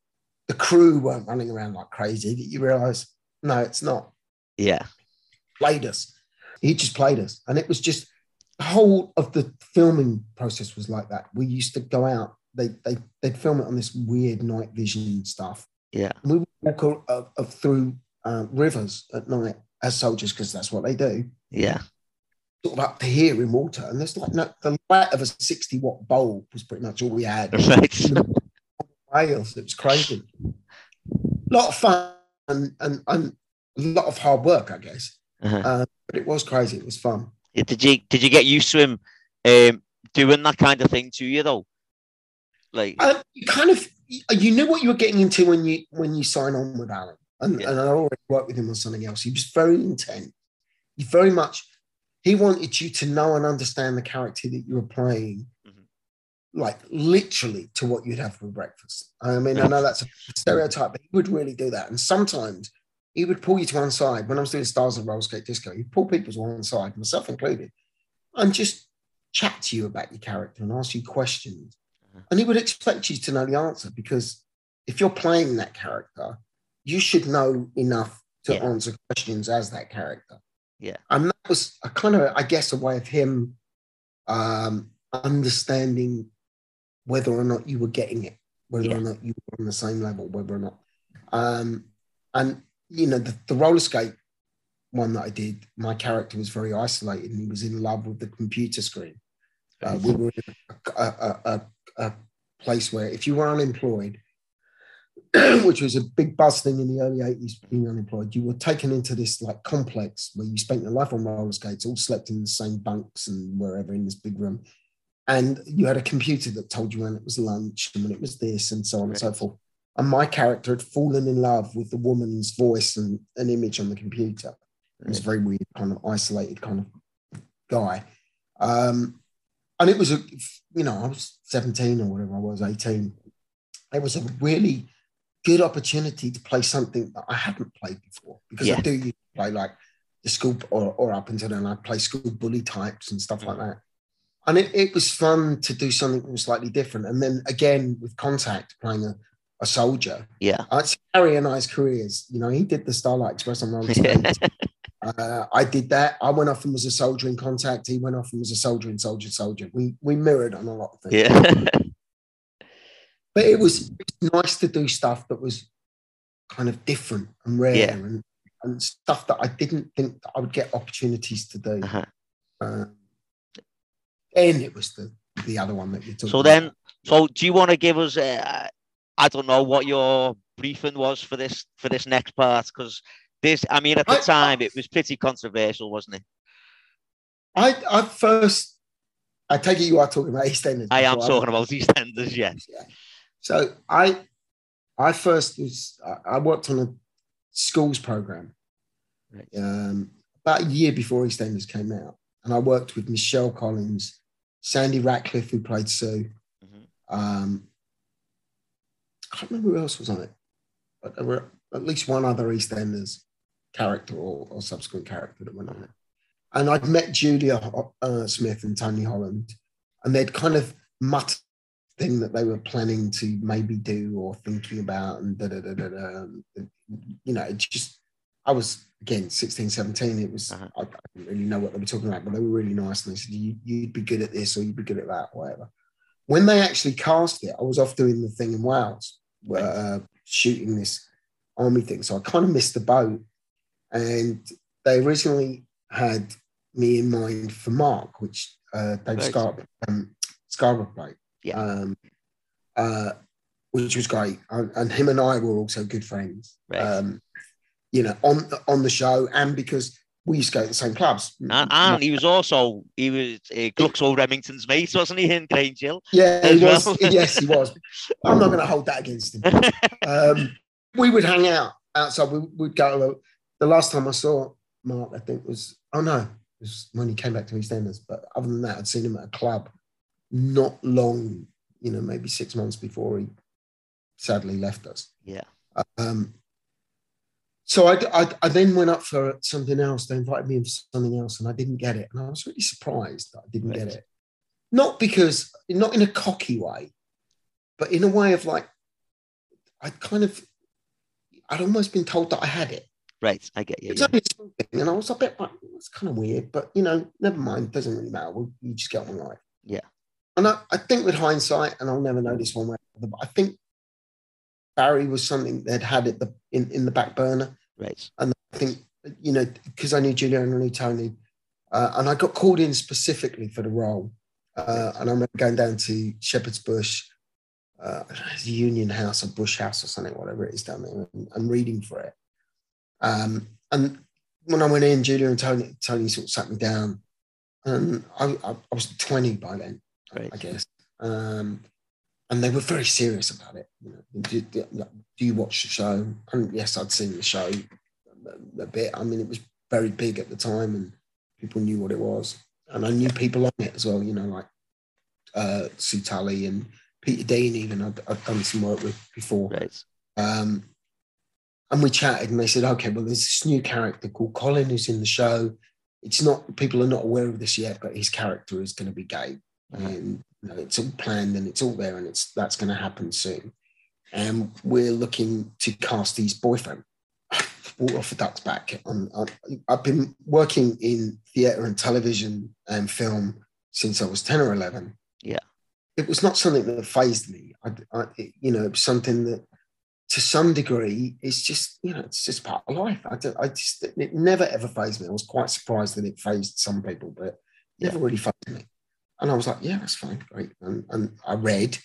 [SPEAKER 2] the crew weren't running around like crazy that you realize, no, it's not.
[SPEAKER 1] Yeah.
[SPEAKER 2] Played us. He just played us. And it was just, the whole of the filming process was like that. We used to go out, they, they, they'd film it on this weird night vision stuff.
[SPEAKER 1] Yeah.
[SPEAKER 2] And we would walk uh, uh, through uh, rivers at night as soldiers because that's what they do.
[SPEAKER 1] Yeah.
[SPEAKER 2] Sort of up to here in water, and there's like no, the light of a 60 watt bulb was pretty much all we had.
[SPEAKER 1] Right.
[SPEAKER 2] Wales, it was crazy. A lot of fun and, and, and a lot of hard work, I guess.
[SPEAKER 1] Uh-huh.
[SPEAKER 2] Uh, but it was crazy. It was fun.
[SPEAKER 1] Yeah, Did you did you get used to him um, doing that kind of thing to you though? Like
[SPEAKER 2] Um, you kind of you knew what you were getting into when you when you sign on with Alan, and,
[SPEAKER 1] Yeah.
[SPEAKER 2] and I already worked with him on something else. He was very intent. He very much he wanted you to know and understand the character that you were playing. Like literally to what you'd have for breakfast. I mean, I know that's a stereotype, but he would really do that. And sometimes he would pull you to one side. When I was doing Stars of Roller Skate Disco, he'd pull people to one side, myself included, and just chat to you about your character and ask you questions. And he would expect you to know the answer because if you're playing that character, you should know enough to
[SPEAKER 1] Yeah.
[SPEAKER 2] answer questions as that character.
[SPEAKER 1] Yeah.
[SPEAKER 2] And that was a kind of, I guess, a way of him um, understanding whether or not you were getting it, whether
[SPEAKER 1] Yeah.
[SPEAKER 2] or not you were on the same level, whether or not. Um, and, you know, the, the roller skate one that I did, my character was very isolated and he was in love with the computer screen. Uh, we were in a, a, a, a place where if you were unemployed, which was a big buzz thing in the early 80s, being unemployed, you were taken into this like complex where you spent your life on roller skates, all slept in the same bunks and wherever in this big room. And you had a computer that told you when it was lunch and when it was this and so on and so forth. And my character had fallen in love with the woman's voice and an image on the computer. It was a very weird, kind of isolated kind of guy. Um, and it was a, you know, I was 17 or whatever I was, 18. It was a really good opportunity to play something that I hadn't played before because
[SPEAKER 1] Yeah.
[SPEAKER 2] I do play like the school or, or up until then, I play school bully types and stuff like that. And it, it was fun to do something that was slightly different. And then again, with contact, playing a, a soldier,
[SPEAKER 1] yeah.
[SPEAKER 2] uh, it's Harry and I's careers. You know, he did the Starlight Express on roller skates. uh, I did that. I went off and was a soldier in contact. He went off and was a soldier in soldier soldier. We we mirrored on a lot of things.
[SPEAKER 1] yeah.
[SPEAKER 2] But it was, it was nice to do stuff that was kind of different and rare
[SPEAKER 1] Yeah.
[SPEAKER 2] and, and stuff that I didn't think I would get opportunities to do.
[SPEAKER 1] Uh-huh.
[SPEAKER 2] Um, and it was the the other one that you took.
[SPEAKER 1] So then, so do you want to give us? Uh, I don't know what your briefing was for this for this next part because this. I mean, at the
[SPEAKER 2] I-
[SPEAKER 1] time, it was pretty controversial, wasn't it?
[SPEAKER 2] I I first I take it you are talking about EastEnders.
[SPEAKER 1] I am talking about EastEnders, yes.
[SPEAKER 2] Yeah. So I I first was I- I worked on a schools program
[SPEAKER 1] Right.
[SPEAKER 2] um, about a year before EastEnders came out, and I worked with Michelle Collins, Sandy Ratcliffe, who played Sue.
[SPEAKER 1] Mhm.
[SPEAKER 2] Um, I can't remember who else was on it, but there were at least one other EastEnders character or, or subsequent character that went on it. And I'd met Julia uh, Smith and Tony Holland, and they'd kind of muttered thing that they were planning to maybe do or thinking about, and da da da da da. and, You know, it just I was again 16, 17. It was
[SPEAKER 1] Uh-huh.
[SPEAKER 2] I, I didn't really know what they were talking about, but they were really nice, and they said you, you'd be good at this or you'd be good at that, whatever. When they actually cast it, I was off doing the thing in Wales, where, uh, shooting this army thing, so I kind of missed the boat. And they originally had me in mind for Mark, which uh, Dave. Scarborough, um, Scarborough played.
[SPEAKER 1] Yeah.
[SPEAKER 2] Um, uh, which was great. And, and him and I were also good friends.
[SPEAKER 1] Right.
[SPEAKER 2] Um, you know, on on the show, and because we used to go to the same clubs.
[SPEAKER 1] And, and he was also he was uh, Gluxwell Remington's mate, wasn't he, in Grange Hill?
[SPEAKER 2] yeah, he was.
[SPEAKER 1] well.
[SPEAKER 2] yes, he was. I'm not going to hold that against him. Um, we would hang out outside. We would go. To, the last time I saw Mark, I think was oh no, it was when he came back to EastEnders. But other than that, I'd seen him at a club not long, you know, maybe six months before he sadly left us.
[SPEAKER 1] Yeah.
[SPEAKER 2] Um, so I, I, I then went up for something else. They invited me in for something else, and I didn't get it. And I was really surprised that I didn't get it. Not because, not in a cocky way, but in a way of like, I kind of, I'd almost been told that I had it.
[SPEAKER 1] Right, I get you.
[SPEAKER 2] It's
[SPEAKER 1] Yeah.
[SPEAKER 2] only a small thing, and I was a bit like, it's kind of weird, but you know, never mind. Doesn't really matter. We'll, you just get on with life.
[SPEAKER 1] Yeah.
[SPEAKER 2] And I, I think with hindsight, and I'll never know this one way, or the other, but I think Barry was something they'd had it the, in, in the back burner.
[SPEAKER 1] Right.
[SPEAKER 2] And I think, you know, because I knew Julia and I knew Tony, uh, and I got called in specifically for the role. Uh, and I remember going down to Shepherd's Bush, uh, Union House or Bush House or something, whatever it is down there, and, and reading for it. Um, and when I went in, Julia and Tony, Tony sort of sat me down, and I, I, I was 20 by then,
[SPEAKER 1] Right.
[SPEAKER 2] I guess. Um, and they were very serious about it. You know, do, do, do you watch the show? And yes, I'd seen the show a, bit. I mean, it was very big at the time, and people knew what it was. And I knew people on it as well. You know, like uh, Sue Tully and Peter Dean. Even I'd, I'd done some work with before.
[SPEAKER 1] Right.
[SPEAKER 2] Um, and we chatted, and they said, "Okay, well, there's this new character called Colin who's in the show. It's not people are not aware of this yet, but his character is going to be gay, and you know, it's all planned and it's all there, and it's that's going to happen soon. And we're looking to cast his boyfriend. Water off the duck's back. I, I've been working in theatre and television and film since I was ten or eleven.
[SPEAKER 1] Yeah.
[SPEAKER 2] it was not something that phased me. I, I it- you know, it was something that to some degree, it's just, you know, it's just part of life. I, I just, it never ever phased me. I was quite surprised that it phased some people, but it never really phased me. And I was like, yeah, that's fine, great. And, and I read,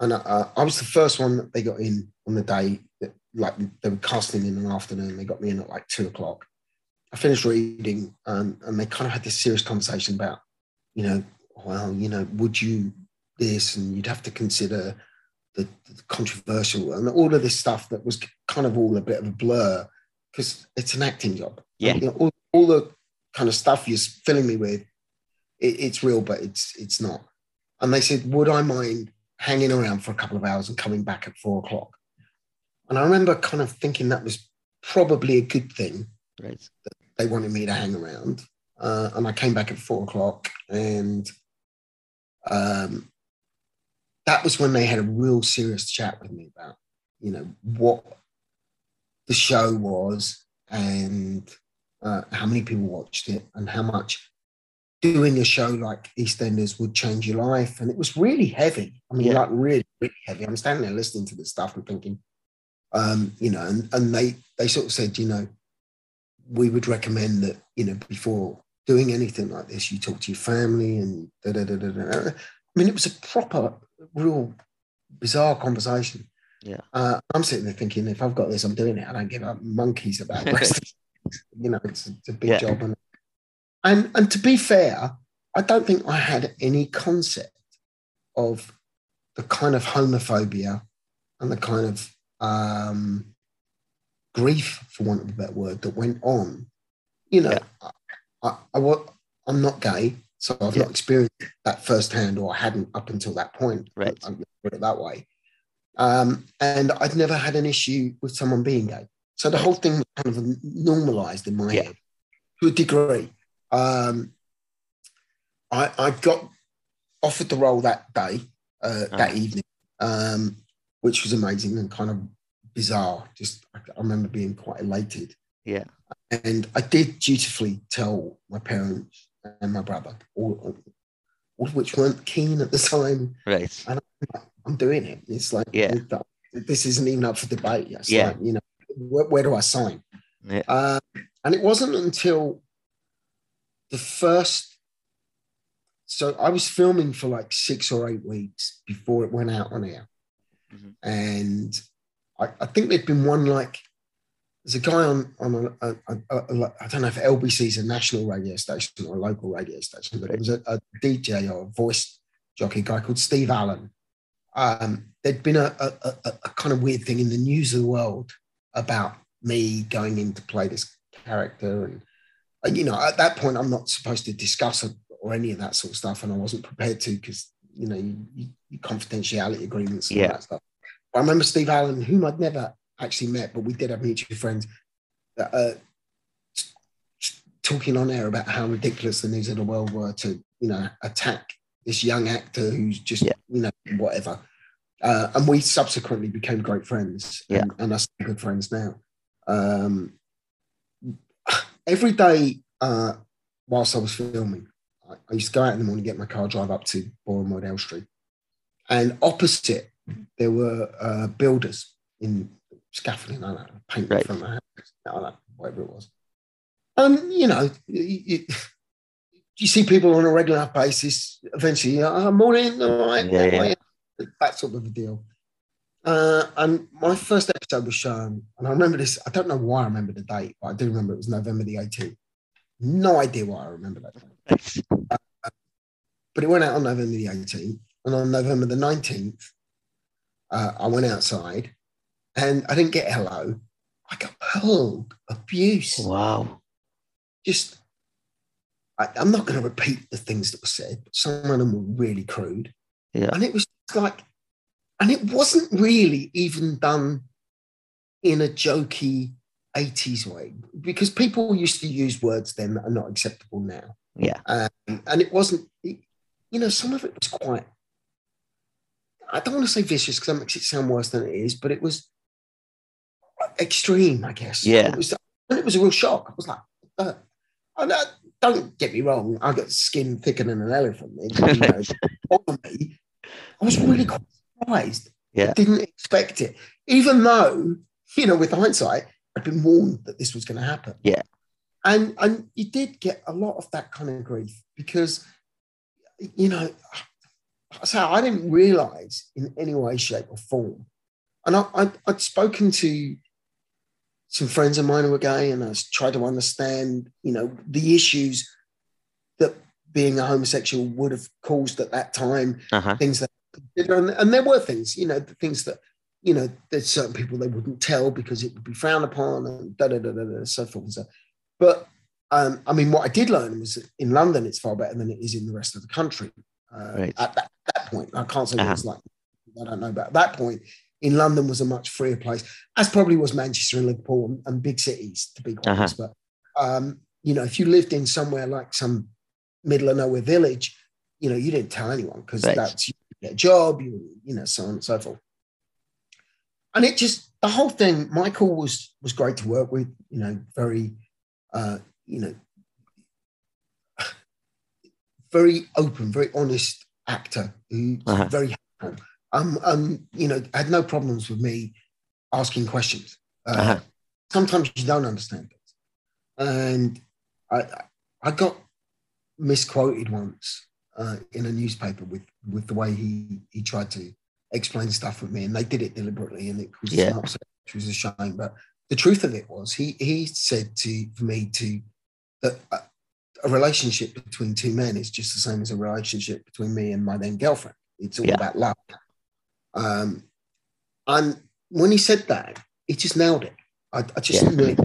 [SPEAKER 2] and I, I was the first one that they got in on the day that, like, they were casting in an afternoon. They got me in at like two o'clock. I finished reading, um, and they kind of had this serious conversation about, you know, well, you know, would you this, and you'd have to consider the, the controversial and all of this stuff that was kind of all a bit of a blur because it's an acting job.
[SPEAKER 1] Yeah.
[SPEAKER 2] You know, all, all the kind of stuff you're filling me with, it, it's real, but it's it's not. And they said, would I mind hanging around for a couple of hours and coming back at four o'clock? And I remember kind of thinking that was probably a good thing.
[SPEAKER 1] Right.
[SPEAKER 2] They wanted me to hang around. Uh, and I came back at four o'clock and um, that was when they had a real serious chat with me about, you know, what the show was and uh, how many people watched it and how much doing a show like EastEnders would change your life. And it was really heavy. I mean,
[SPEAKER 1] Yeah.
[SPEAKER 2] like really, really heavy. I'm standing there listening to this stuff and thinking, um, you know, and, and they they sort of said, you know, we would recommend that, you know, before doing anything like this, you talk to your family and da da da da da. I mean, it was a proper, real bizarre conversation.
[SPEAKER 1] Yeah.
[SPEAKER 2] Uh, I'm sitting there thinking, if I've got this, I'm doing it. I don't give up monkeys about the rest. you know, it's, it's a big
[SPEAKER 1] Yeah.
[SPEAKER 2] job. And, and and to be fair, I don't think I had any concept of the kind of homophobia and the kind of um, grief, for want of a better word, that went on you know, yeah. I, I, I, I'm not gay, so I've yeah. not experienced that firsthand, or I hadn't up until that point.
[SPEAKER 1] Right.
[SPEAKER 2] I put it that way. Um, and I'd never had an issue with someone being gay. So the whole thing was kind of normalized in my yeah. head to a degree. Um, I, I got offered the role that day, uh, oh. that evening, um, which was amazing and kind of bizarre. Just I, I remember being quite elated.
[SPEAKER 1] Yeah.
[SPEAKER 2] And I did dutifully tell my parents and my brother, all, all of which weren't keen at the time.
[SPEAKER 1] Right.
[SPEAKER 2] And I'm, I'm doing it. It's like,
[SPEAKER 1] yeah.
[SPEAKER 2] this isn't even up for debate. It's
[SPEAKER 1] yeah.
[SPEAKER 2] Like, you know, where, where, do I sign?
[SPEAKER 1] Yeah.
[SPEAKER 2] Uh, and it wasn't until the first so I was filming for like six or eight weeks before it went out on air. Mm-hmm. And I, I, think there'd been one like there's a guy on on a, a, a, a I don't know if LBC is a national radio station or a local radio station, but it was a, DJ or a voice jockey guy called Steve Allen. Um, there'd been a, a, kind of weird thing in the news of the world about me going in to play this character, and, and you know at that point I'm not supposed to discuss or any of that sort of stuff, and I wasn't prepared to because you know you, you, confidentiality agreements and yeah. all that stuff. I remember Steve Allen, whom I'd never actually met, but we did have mutual friends, uh, talking on air about how ridiculous the news of the world were to, you know, attack this young actor who's just, yeah. you know, whatever. Uh, and we subsequently became great friends
[SPEAKER 1] yeah.
[SPEAKER 2] and, and are still good friends now. Um, every day uh, whilst I was filming, I, I, used to go out in the morning, get my car, drive up to Wood Street. And opposite, there were uh, builders in scaffolding, I don't know, paint right. from the house, I don't know, whatever it was. And, you know, you, you, see people on a regular basis, eventually, oh, morning, all right, yeah, yeah. that sort of a deal. Uh, and my first episode was shown, and I remember this, I don't know why I remember the date, but I do remember it was November the 18th. No idea why I remember that. uh, but it went out on November the 18th, and on November the 19th, uh, I went outside and I didn't get hello. I got hurled abuse.
[SPEAKER 1] Wow.
[SPEAKER 2] Just, I, am not going to repeat the things that were said, but some of them were really crude.
[SPEAKER 1] Yeah.
[SPEAKER 2] And it was like, and it wasn't really even done in a jokey 80s way because people used to use words then that are not acceptable now.
[SPEAKER 1] Yeah.
[SPEAKER 2] Um, and it wasn't, it, you know, some of it was quite, I don't want to say vicious because that makes it sound worse than it is, but it was extreme, I guess.
[SPEAKER 1] Yeah.
[SPEAKER 2] It was, it was a real shock. I was like, uh, and, don't get me wrong, I got skin thicker than an elephant. It, you know, me, I was really quite surprised.
[SPEAKER 1] Yeah.
[SPEAKER 2] I didn't expect it, even though, you know, with hindsight, I'd been warned that this was going to happen.
[SPEAKER 1] Yeah.
[SPEAKER 2] And, and you did get a lot of that kind of grief because, you know, so I didn't realize in any way, shape, or form. And I, I, I'd spoken to some friends of mine who were gay, and I tried to understand, you know, the issues that being a homosexual would have caused at that time,
[SPEAKER 1] uh-huh.
[SPEAKER 2] things that, and, and there were things, you know, the things that, you know, there's certain people they wouldn't tell because it would be frowned upon, and da da da da, da so forth and so. But um, I mean, what I did learn was that in London, it's far better than it is in the rest of the country. Uh, right. At that, that, point, I can't say uh-huh. it's like I don't know, but at that point, in London was a much freer place, as probably was Manchester and Liverpool and, and big cities, to be quite uh-huh. honest. But um, you know, if you lived in somewhere like some middle of nowhere village, you know, you didn't tell anyone because right. that's you get a job, you you know, so on and so forth. And it just the whole thing. Michael was was great to work with. You know, very, uh, you know, very open, very honest actor who's uh-huh. very helpful um, um, you know, had no problems with me asking questions. Uh, uh-huh. Sometimes you don't understand it, and I I got misquoted once uh, in a newspaper with with the way he he tried to explain stuff with me, and they did it deliberately, and it was yeah. an upset, which was a shame. But the truth of it was, he he said to for me to that. A, a relationship between two men is just the same as a relationship between me and my then girlfriend. It's all yeah. about love. Um, and when he said that, he just nailed it. I, I just yeah. knew it.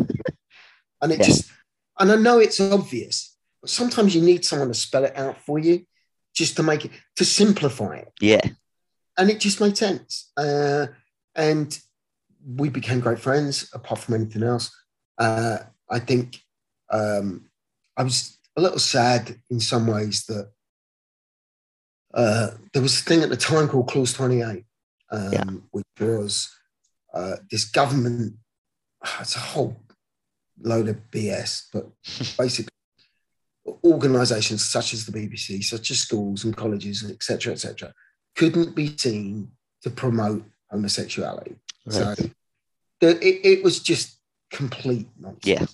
[SPEAKER 2] And it yeah. just, and I know it's obvious, but sometimes you need someone to spell it out for you, just to make it to simplify it.
[SPEAKER 1] Yeah.
[SPEAKER 2] And it just made sense. Uh, and we became great friends. Apart from anything else, uh, I think um, I was a little sad in some ways that uh, there was a thing at the time called Clause 28, um, yeah. which was uh, this government, it's a whole load of BS, but basically organizations such as the BBC, such as schools and colleges, and etc., etc., couldn't be seen to promote homosexuality. Right. So the, it, it, was just complete nonsense.
[SPEAKER 1] Yeah.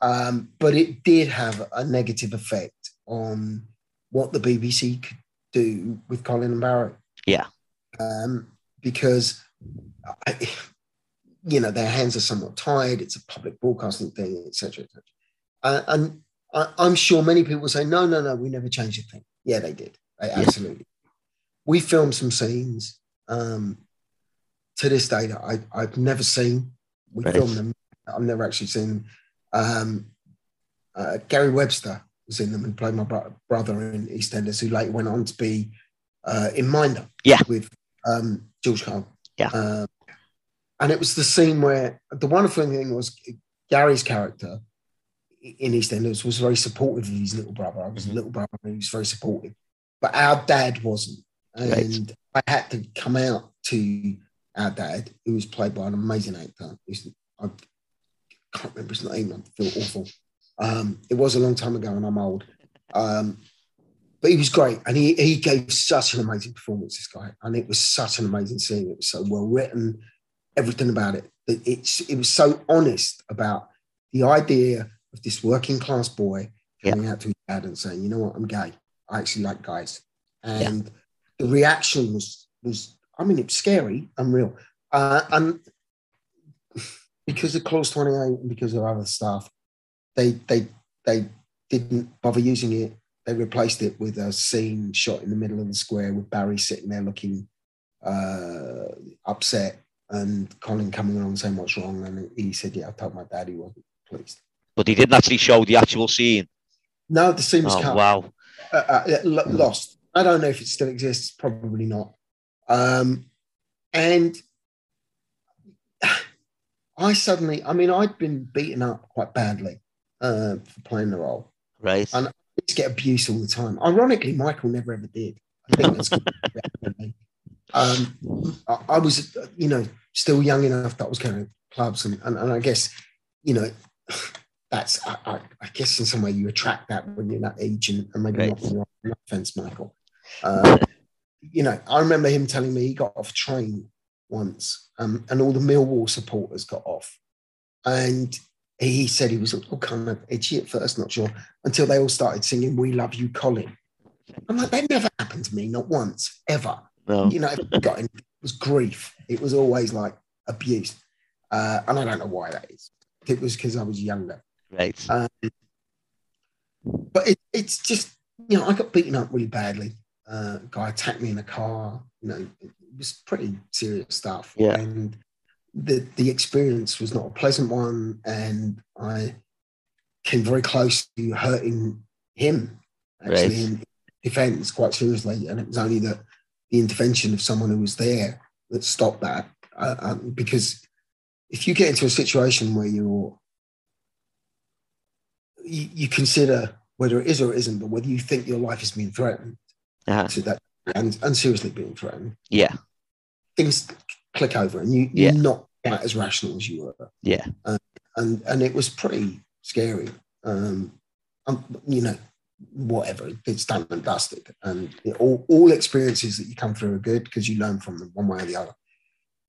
[SPEAKER 2] Um, but it did have a negative effect on what the BBC could do with Colin and Barry.
[SPEAKER 1] Yeah.
[SPEAKER 2] Um, because, I, you know, their hands are somewhat tied. It's a public broadcasting thing, etc. Et uh, and I, am sure many people say, no, no, no, we never changed a thing. Yeah, they did. They yeah. absolutely. We filmed some scenes um, to this day that I, I've never seen. We right. filmed them. I've never actually seen them. Um, uh, Gary Webster was in them and played my bro- brother in EastEnders, who later went on to be uh, in Minder.
[SPEAKER 1] Yeah.
[SPEAKER 2] With um, George Cole.
[SPEAKER 1] Yeah. Um,
[SPEAKER 2] and it was the scene where the wonderful thing was Gary's character in EastEnders was very supportive of his little brother. I was a little brother, and he was very supportive. But our dad wasn't. And right. I had to come out to our dad, who was played by an amazing actor. I can't remember his name. I feel awful. Um, it was a long time ago, and I'm old. Um, but he was great, and he he gave such an amazing performance. This guy, and it was such an amazing scene. It was so well written, everything about it. it it's it was so honest about the idea of this working class boy coming yeah. out to his dad and saying, "You know what? I'm gay. I actually like guys." And yeah. the reaction was was, I mean, it's scary, unreal, uh, and because of Clause 28 and because of other stuff, they they they didn't bother using it. They replaced it with a scene shot in the middle of the square with Barry sitting there looking uh, upset and Colin coming along saying what's wrong. And he said, "Yeah, I told my dad he wasn't pleased."
[SPEAKER 1] But he didn't actually show the actual scene.
[SPEAKER 2] No, the scene was oh, cut.
[SPEAKER 1] Wow,
[SPEAKER 2] uh, uh, lost. I don't know if it still exists. Probably not. Um, and I suddenly, I mean, I'd been beaten up quite badly uh, for playing the role.
[SPEAKER 1] Right.
[SPEAKER 2] And I used to get abuse all the time. Ironically, Michael never ever did. I think that's um, I, I, was, you know, still young enough that I was going to clubs, and, and, and I guess, you know, that's I, I, I, guess in some way you attract that when you're that age, and, and maybe right. not. No offense, Michael. Uh, you know, I remember him telling me he got off train once, um, and all the Millwall supporters got off, and he said he was all kind of edgy at first, not sure, until they all started singing "We Love You, Colin." I'm like, that never happened to me, not once, ever. No. You know, it, got it was grief. It was always like abuse, uh, and I don't know why that is. It was because I was younger,
[SPEAKER 1] right?
[SPEAKER 2] Um, but it, it's just you know, I got beaten up really badly. Uh, guy attacked me in a car. You know, it was pretty serious stuff.
[SPEAKER 1] Yeah.
[SPEAKER 2] And the the experience was not a pleasant one, and I came very close to hurting him actually right. in defence quite seriously. And it was only that the intervention of someone who was there that stopped that. Uh, um, because if you get into a situation where you're you, you, consider whether it is or isn't, but whether you think your life is being threatened, uh-huh. to that and, and seriously being threatened.
[SPEAKER 1] Yeah.
[SPEAKER 2] Things click over and you, you're not quite as rational as you were.
[SPEAKER 1] Yeah.
[SPEAKER 2] And, and it was pretty scary. Um, um, you know, whatever, it's done and dusted. And you know, all, all experiences that you come through are good because you learn from them one way or the other.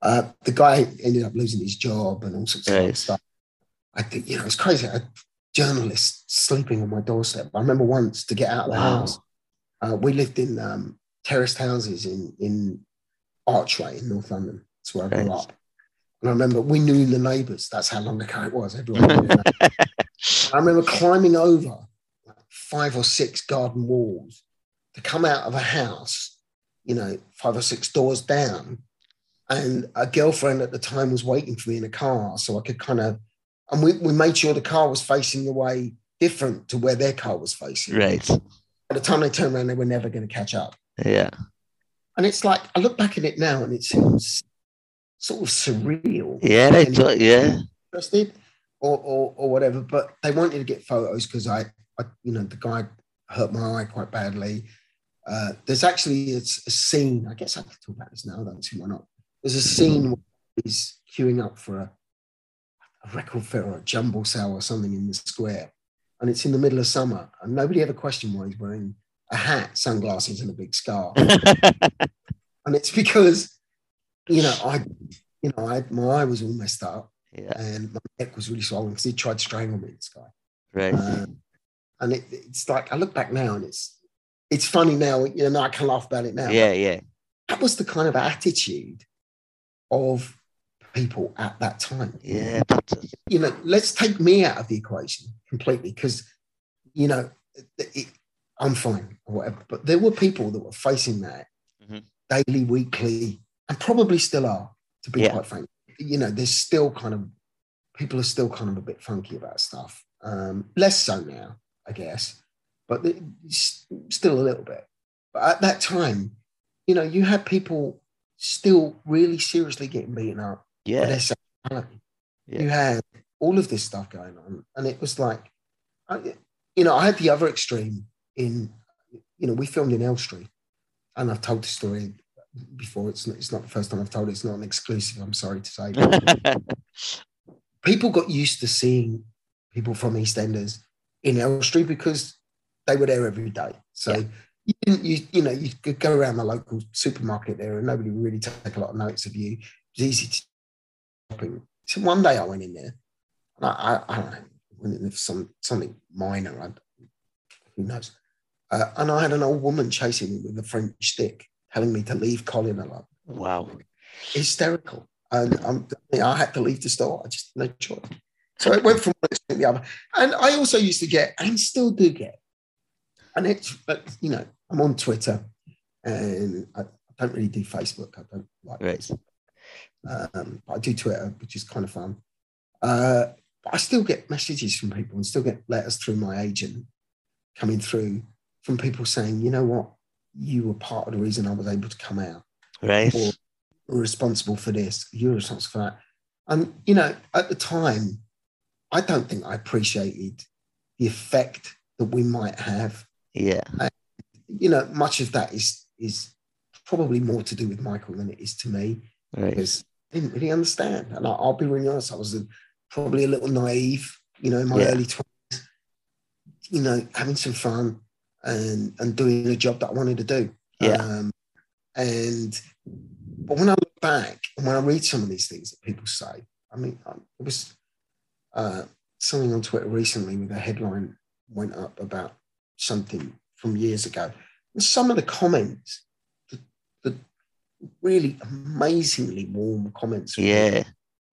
[SPEAKER 2] Uh, the guy ended up losing his job and all sorts of stuff. I think, you know, it's crazy. I journalists sleeping on my doorstep. I remember once to get out of the wow. house, uh, we lived in um, terraced houses in in Archway in North London. That's where I grew up. And I remember we knew the neighbours. That's how long ago it was. Everyone I remember climbing over five or six garden walls to come out of a house, you know, five or six doors down. And a girlfriend at the time was waiting for me in a car so I could kind of, and we, we made sure the car was facing the way different to where their car was facing.
[SPEAKER 1] Right.
[SPEAKER 2] By the time they turned around, they were never going to catch up.
[SPEAKER 1] Yeah.
[SPEAKER 2] And it's like I look back at it now, and it seems sort of surreal.
[SPEAKER 1] Yeah. They do, yeah.
[SPEAKER 2] interested or, or or whatever. But they wanted to get photos because I, I, you know, the guy hurt my eye quite badly. Uh, there's actually it's a scene. I guess I could talk about this now. I don't see why not. There's a scene where he's queuing up for a, a record fair or a jumble sale or something in the square, and it's in the middle of summer, and nobody ever questioned why he's wearing a hat, sunglasses, and a big scarf. and it's because, you know, I, you know, I my eye was all messed up
[SPEAKER 1] yeah.
[SPEAKER 2] and my neck was really swollen because he tried to strangle me. This guy,
[SPEAKER 1] Right.
[SPEAKER 2] um, and it, it's like I look back now and it's it's funny now. You know, I can laugh about it now.
[SPEAKER 1] Yeah. Yeah.
[SPEAKER 2] that was the kind of attitude of people at that time.
[SPEAKER 1] Yeah. That's.
[SPEAKER 2] You know, let's take me out of the equation completely because you know it, I'm fine or whatever. But there were people that were facing that
[SPEAKER 1] Mhm.
[SPEAKER 2] daily, weekly, and probably still are. To be
[SPEAKER 1] Yeah.
[SPEAKER 2] quite frank, you know, there's still kind of people are still kind of a bit funky about stuff. Um, less so now, I guess, but still a little bit. But at that time, you know, you had people still really seriously getting beaten up
[SPEAKER 1] Yeah.
[SPEAKER 2] sexuality.
[SPEAKER 1] Yeah.
[SPEAKER 2] You had all of this stuff going on, and it was like, I, you know, I had the other extreme in, you know, we filmed in Elstree, and I've told the story before. It's not, it's not the first time I've told it. It's not an exclusive. I'm sorry to say. people got used to seeing people from EastEnders in Elstree because they were there every day. So
[SPEAKER 1] Yeah.
[SPEAKER 2] you you, you know, you could go around the local supermarket there and nobody would really take a lot of notes of you. It was easy to shopping. So one day I went in there and I, I, I don't know, went in for some, something minor. I, who knows? Uh, and I had an old woman chasing me with a French stick, telling me to leave Colin alone
[SPEAKER 1] wow.
[SPEAKER 2] hysterical. And I'm, I had to leave the store. I just no choice. So it went from one extreme to the other. And I also used to get, and still do get, and it's, but you know, I'm on Twitter and I, I don't really do Facebook. I don't like
[SPEAKER 1] Right.
[SPEAKER 2] Facebook. Um, but I do Twitter, which is kind of fun. Uh, but I still get messages from people and still get letters through my agent coming through from people saying, you know what, you were part of the reason I was able to come out
[SPEAKER 1] Right.
[SPEAKER 2] or responsible for this, you're responsible for that. And, you know, at the time, I don't think I appreciated the effect that we might have.
[SPEAKER 1] Yeah.
[SPEAKER 2] You know, much of that is is probably more to do with Michael than it is to me
[SPEAKER 1] Right.
[SPEAKER 2] because I didn't really understand. And I, I'll be really honest, I was a, probably a little naive, you know, in my
[SPEAKER 1] Yeah.
[SPEAKER 2] early 20s, you know, having some fun and, and doing a job that I wanted to do.
[SPEAKER 1] Yeah.
[SPEAKER 2] Um, and, but when I look back and when I read some of these things that people say, I mean, I, it was uh, something on Twitter recently with a headline went up about something from years ago. And some of the comments, really amazingly warm comments,
[SPEAKER 1] Yeah.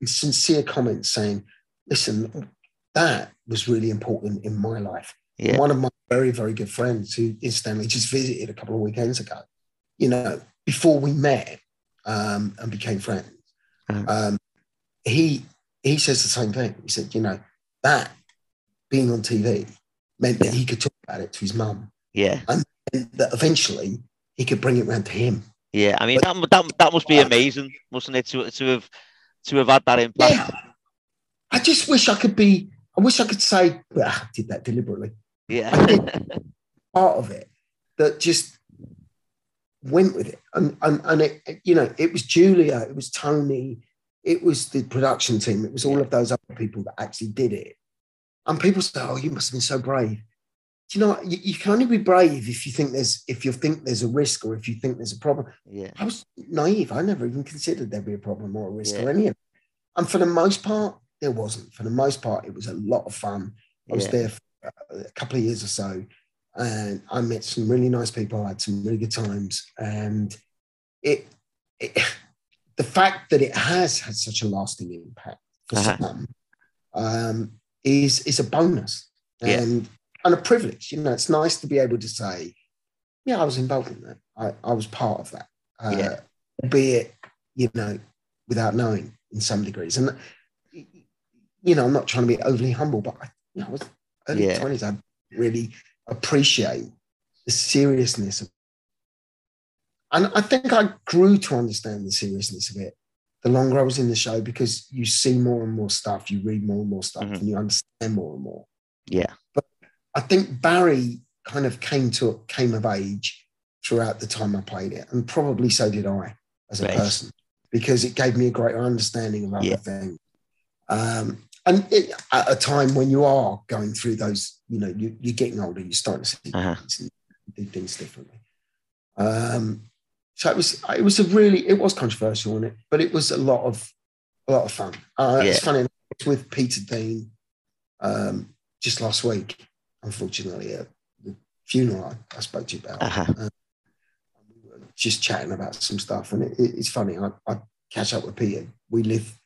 [SPEAKER 2] sincere comments saying, listen, that was really important in my life.
[SPEAKER 1] Yeah.
[SPEAKER 2] One of my very, very good friends who incidentally just visited a couple of weekends ago, you know, before we met um, and became friends,
[SPEAKER 1] Uh-huh.
[SPEAKER 2] um, he he says the same thing. He said, you know, that being on TV meant that
[SPEAKER 1] Yeah.
[SPEAKER 2] he could talk about it to his mum
[SPEAKER 1] Yeah.
[SPEAKER 2] and that eventually he could bring it round to him.
[SPEAKER 1] Yeah. I mean, that, that, that must be amazing, mustn't it, to, to have to have had that impact?
[SPEAKER 2] Yeah. I just wish I could be, I wish I could say, well, I did that deliberately.
[SPEAKER 1] Yeah.
[SPEAKER 2] part of it that just went with it. And, and, and it, you know, it was Julia, it was Tony, it was the production team, it was all of those other people that actually did it. And people say, oh, you must have been so brave. Do you know, you, you can only be brave if you think there's, if you think there's a risk or if you think there's a problem.
[SPEAKER 1] yeah.
[SPEAKER 2] I was naive. I never even considered there'd be a problem or a risk
[SPEAKER 1] Yeah.
[SPEAKER 2] or any of it. And for the most part, there wasn't. For the most part, it was a lot of fun. I was
[SPEAKER 1] Yeah.
[SPEAKER 2] there for a couple of years or so, and I met some really nice people. I had some really good times, and it, it the fact that it has had such a lasting impact for
[SPEAKER 1] Uh-huh.
[SPEAKER 2] some um, is is a bonus
[SPEAKER 1] Yeah.
[SPEAKER 2] and and a privilege. You know, it's nice to be able to say, "Yeah, I was involved in that. I, I was part of that." Uh,
[SPEAKER 1] Yeah.
[SPEAKER 2] Albeit, you know, without knowing in some degrees, and you know, I'm not trying to be overly humble, but I, you know, I was early
[SPEAKER 1] Yeah.
[SPEAKER 2] 20s, I really appreciate the seriousness of and I think I grew to understand the seriousness of it the longer I was in the show because you see more and more stuff, you read more and more stuff,
[SPEAKER 1] Mhm.
[SPEAKER 2] and you understand more and more.
[SPEAKER 1] Yeah.
[SPEAKER 2] I think Barry kind of came to came of age throughout the time I played it, and probably so did I as a
[SPEAKER 1] Right.
[SPEAKER 2] person because it gave me a greater understanding of other
[SPEAKER 1] Yeah.
[SPEAKER 2] things. Um, and it, at a time when you are going through those, you know, you, you're getting older, you're starting to see
[SPEAKER 1] Uh-huh.
[SPEAKER 2] things do things differently. Um, so it was it was a really it was controversial in it, but it was a lot of a lot of fun. Uh, It's funny. With Peter Dean um, just last week, unfortunately, at the funeral I, I spoke to you about.
[SPEAKER 1] Uh-huh.
[SPEAKER 2] We were just chatting about some stuff, and it, it- it's funny. I, I catch up with Peter. We live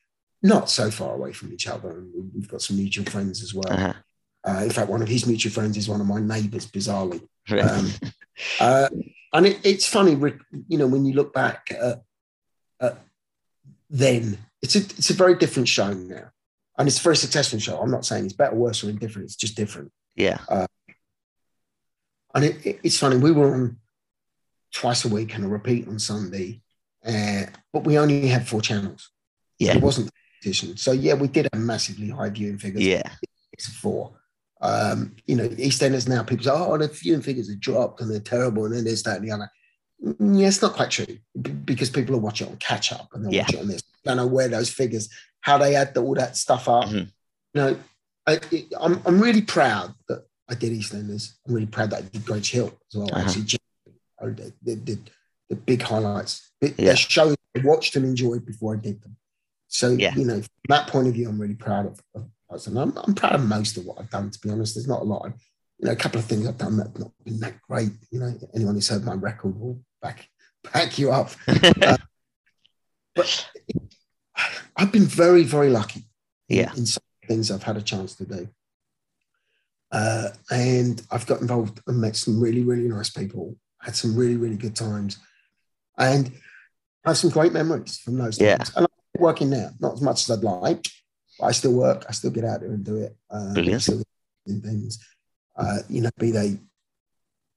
[SPEAKER 2] not so far away from each other, and we- we've got some mutual friends as well.
[SPEAKER 1] Uh-huh.
[SPEAKER 2] Uh, in fact, one of his mutual friends is one of my neighbours, bizarrely.
[SPEAKER 1] Right.
[SPEAKER 2] Um, uh, and it, it's funny, you know, when you look back at, at then, it's a, it's a very different show now. And it's a very successful show. I'm not saying it's better, worse, or indifferent. It's just different.
[SPEAKER 1] Yeah.
[SPEAKER 2] And it, it- it's funny, we were on twice a week and a repeat on Sunday, uh, but we only had four channels.
[SPEAKER 1] Yeah.
[SPEAKER 2] It wasn't competition. So, yeah, we did have massively high viewing figures.
[SPEAKER 1] Yeah.
[SPEAKER 2] It's a four. Um, you know, EastEnders now, people say, oh, the viewing figures have dropped and they're terrible, and then there's that and the other. Mm, Yeah, it's not quite true because people are watching on catch up and they'll
[SPEAKER 1] Yeah.
[SPEAKER 2] watch it on this. Don't know where those figures, how they add all that stuff up.
[SPEAKER 1] Mhm.
[SPEAKER 2] You know, I, it, I'm, I'm really proud that I did EastEnders. I'm really proud that I did Grange Hill as well.
[SPEAKER 1] Uh-huh.
[SPEAKER 2] Actually, did, did, did the big highlights. It,
[SPEAKER 1] Yeah.
[SPEAKER 2] They're shows I watched and enjoyed before I did them. So,
[SPEAKER 1] Yeah.
[SPEAKER 2] you know, from that point of view, I'm really proud of, of us. And I'm, I'm proud of most of what I've done, to be honest. There's not a lot. Of, you know, a couple of things I've done that have not been that great. You know, anyone who's heard my record will back back you up. But I've been very, very lucky in,
[SPEAKER 1] Yeah.
[SPEAKER 2] in some things I've had a chance to do. Uh, and I've got involved and met some really, really nice people, had some really, really good times, and I have some great memories from those
[SPEAKER 1] Yeah.
[SPEAKER 2] times. And I'm working now, not as much as I'd like, but I still work. I still get out there and do it. Um,
[SPEAKER 1] Brilliant.
[SPEAKER 2] things, uh, you know, be they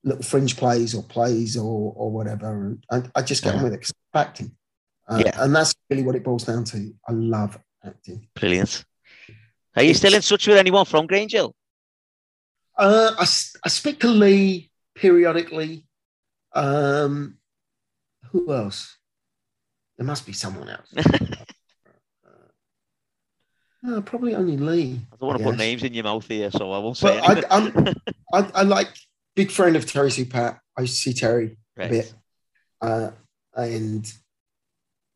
[SPEAKER 2] little fringe plays or plays or or whatever. And I, I just get on
[SPEAKER 1] Uh-huh.
[SPEAKER 2] with it 'cause I'm acting. Uh,
[SPEAKER 1] Yeah.
[SPEAKER 2] And that's really what it boils down to. I love acting.
[SPEAKER 1] Brilliant. Are you still in touch with anyone from Grange Hill?
[SPEAKER 2] Uh, I, I speak to Lee periodically. Um, who else? There must be someone else. Uh, probably only Lee.
[SPEAKER 1] I don't want to put names in your mouth here, so I won't say
[SPEAKER 2] But I, I, I like big friend of Terry Sue-Patt. I see Terry a bit, uh, and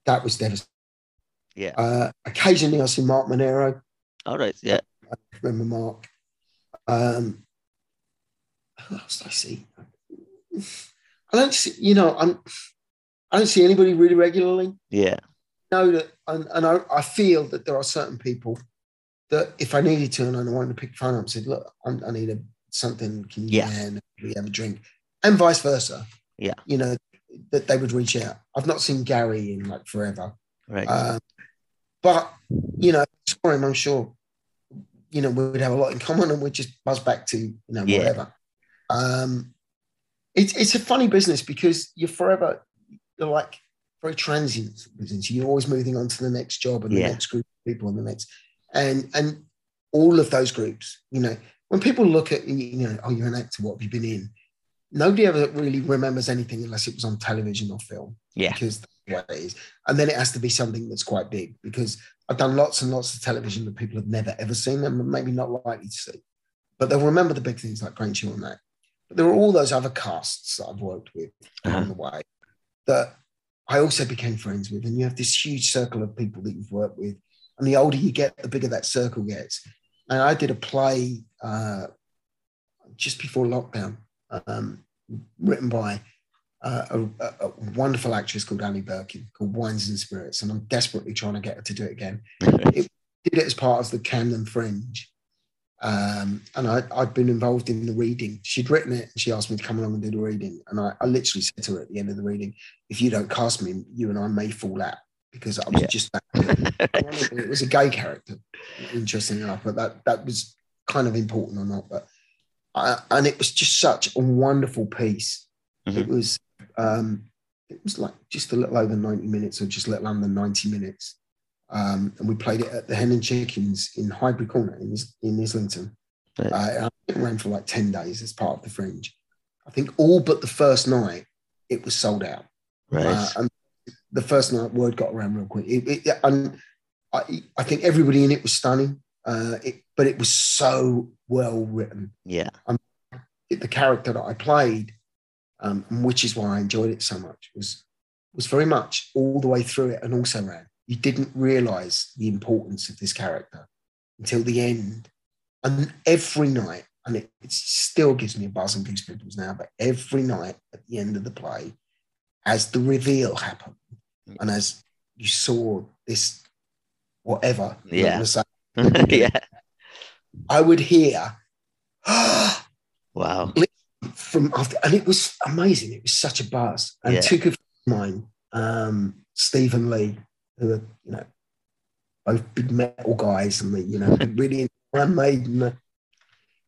[SPEAKER 2] that was devastating.
[SPEAKER 1] Yeah.
[SPEAKER 2] Uh, occasionally, I see Mark Monero.
[SPEAKER 1] All right. Yeah.
[SPEAKER 2] I remember Mark. Um, who else do I see? I don't see, you know, I'm, I don't see anybody really regularly.
[SPEAKER 1] Yeah.
[SPEAKER 2] know that, and, and I, I feel that there are certain people that if I needed to and I wanted to pick the phone up and said, look, I'm, I need a, something, can you
[SPEAKER 1] Yeah.
[SPEAKER 2] and we have a drink? And vice versa.
[SPEAKER 1] Yeah.
[SPEAKER 2] You know, that they would reach out. I've not seen Gary in like forever.
[SPEAKER 1] Right.
[SPEAKER 2] Um, but you know, for him, I'm sure, you know, we'd have a lot in common, and we'd just buzz back to you know
[SPEAKER 1] Yeah.
[SPEAKER 2] whatever. Um, it's it's a funny business because you're forever you're like very transient business. You're always moving on to the next job and the next group of people and the next, and and all of those groups. You know, when people look at you, you know, oh, you're an actor. What have you been in? Nobody ever really remembers anything unless it was on television or film
[SPEAKER 1] yeah.
[SPEAKER 2] because that's what it is. And then it has to be something that's quite big because I've done lots and lots of television that people have never ever seen and maybe not likely to see. But they'll remember the big things like Grange Hill and that. But there are all those other casts that I've worked with along
[SPEAKER 1] Uh-huh.
[SPEAKER 2] the way that I also became friends with. And you have this huge circle of people that you've worked with. And the older you get, the bigger that circle gets. And I did a play uh, just before lockdown, um, written by uh, a, a- wonderful actress called Annie Birkin, called Wines and Spirits, and I'm desperately trying to get her to do it again. It did it as part of the Camden Fringe, um, and I, I'd been involved in the reading. She'd written it, and she asked me to come along and do the reading. And I, I literally said to her at the end of the reading, "If you don't cast me, you and I may fall out because I was
[SPEAKER 1] Yeah.
[SPEAKER 2] just that." it was a gay character, interesting enough, but that that was kind of important or not, but I, and it was just such a wonderful piece.
[SPEAKER 1] Mhm.
[SPEAKER 2] It was um, it was like just a little over 90 minutes or just a little under 90 minutes. Um, and we played it at the Hen and Chickens in Highbury Corner in, in Islington.
[SPEAKER 1] Right.
[SPEAKER 2] Uh, it ran for like 10 days as part of the Fringe. I think all but the first night, it was sold out.
[SPEAKER 1] Right.
[SPEAKER 2] Uh, and the first night, word got around real quick. It, it, and I, I think everybody in it was stunning, uh, it, but it was so well written.
[SPEAKER 1] yeah.
[SPEAKER 2] It, the character that I played, um, which is why I enjoyed it so much, was was very much all the way through it, and also ran. You didn't realise the importance of this character until the end, and every night, and it, it still gives me a buzz and goosebumps now. But every night at the end of the play, as the reveal happened, and as you saw this, whatever,
[SPEAKER 1] Yeah.
[SPEAKER 2] say,
[SPEAKER 1] yeah.
[SPEAKER 2] I would hear.
[SPEAKER 1] Wow.
[SPEAKER 2] From after, and it was amazing. It was such a buzz. And
[SPEAKER 1] Yeah.
[SPEAKER 2] two good friends of mine, um, Stephen Lee, who are you know both big metal guys, and they, you know really Iron Maiden.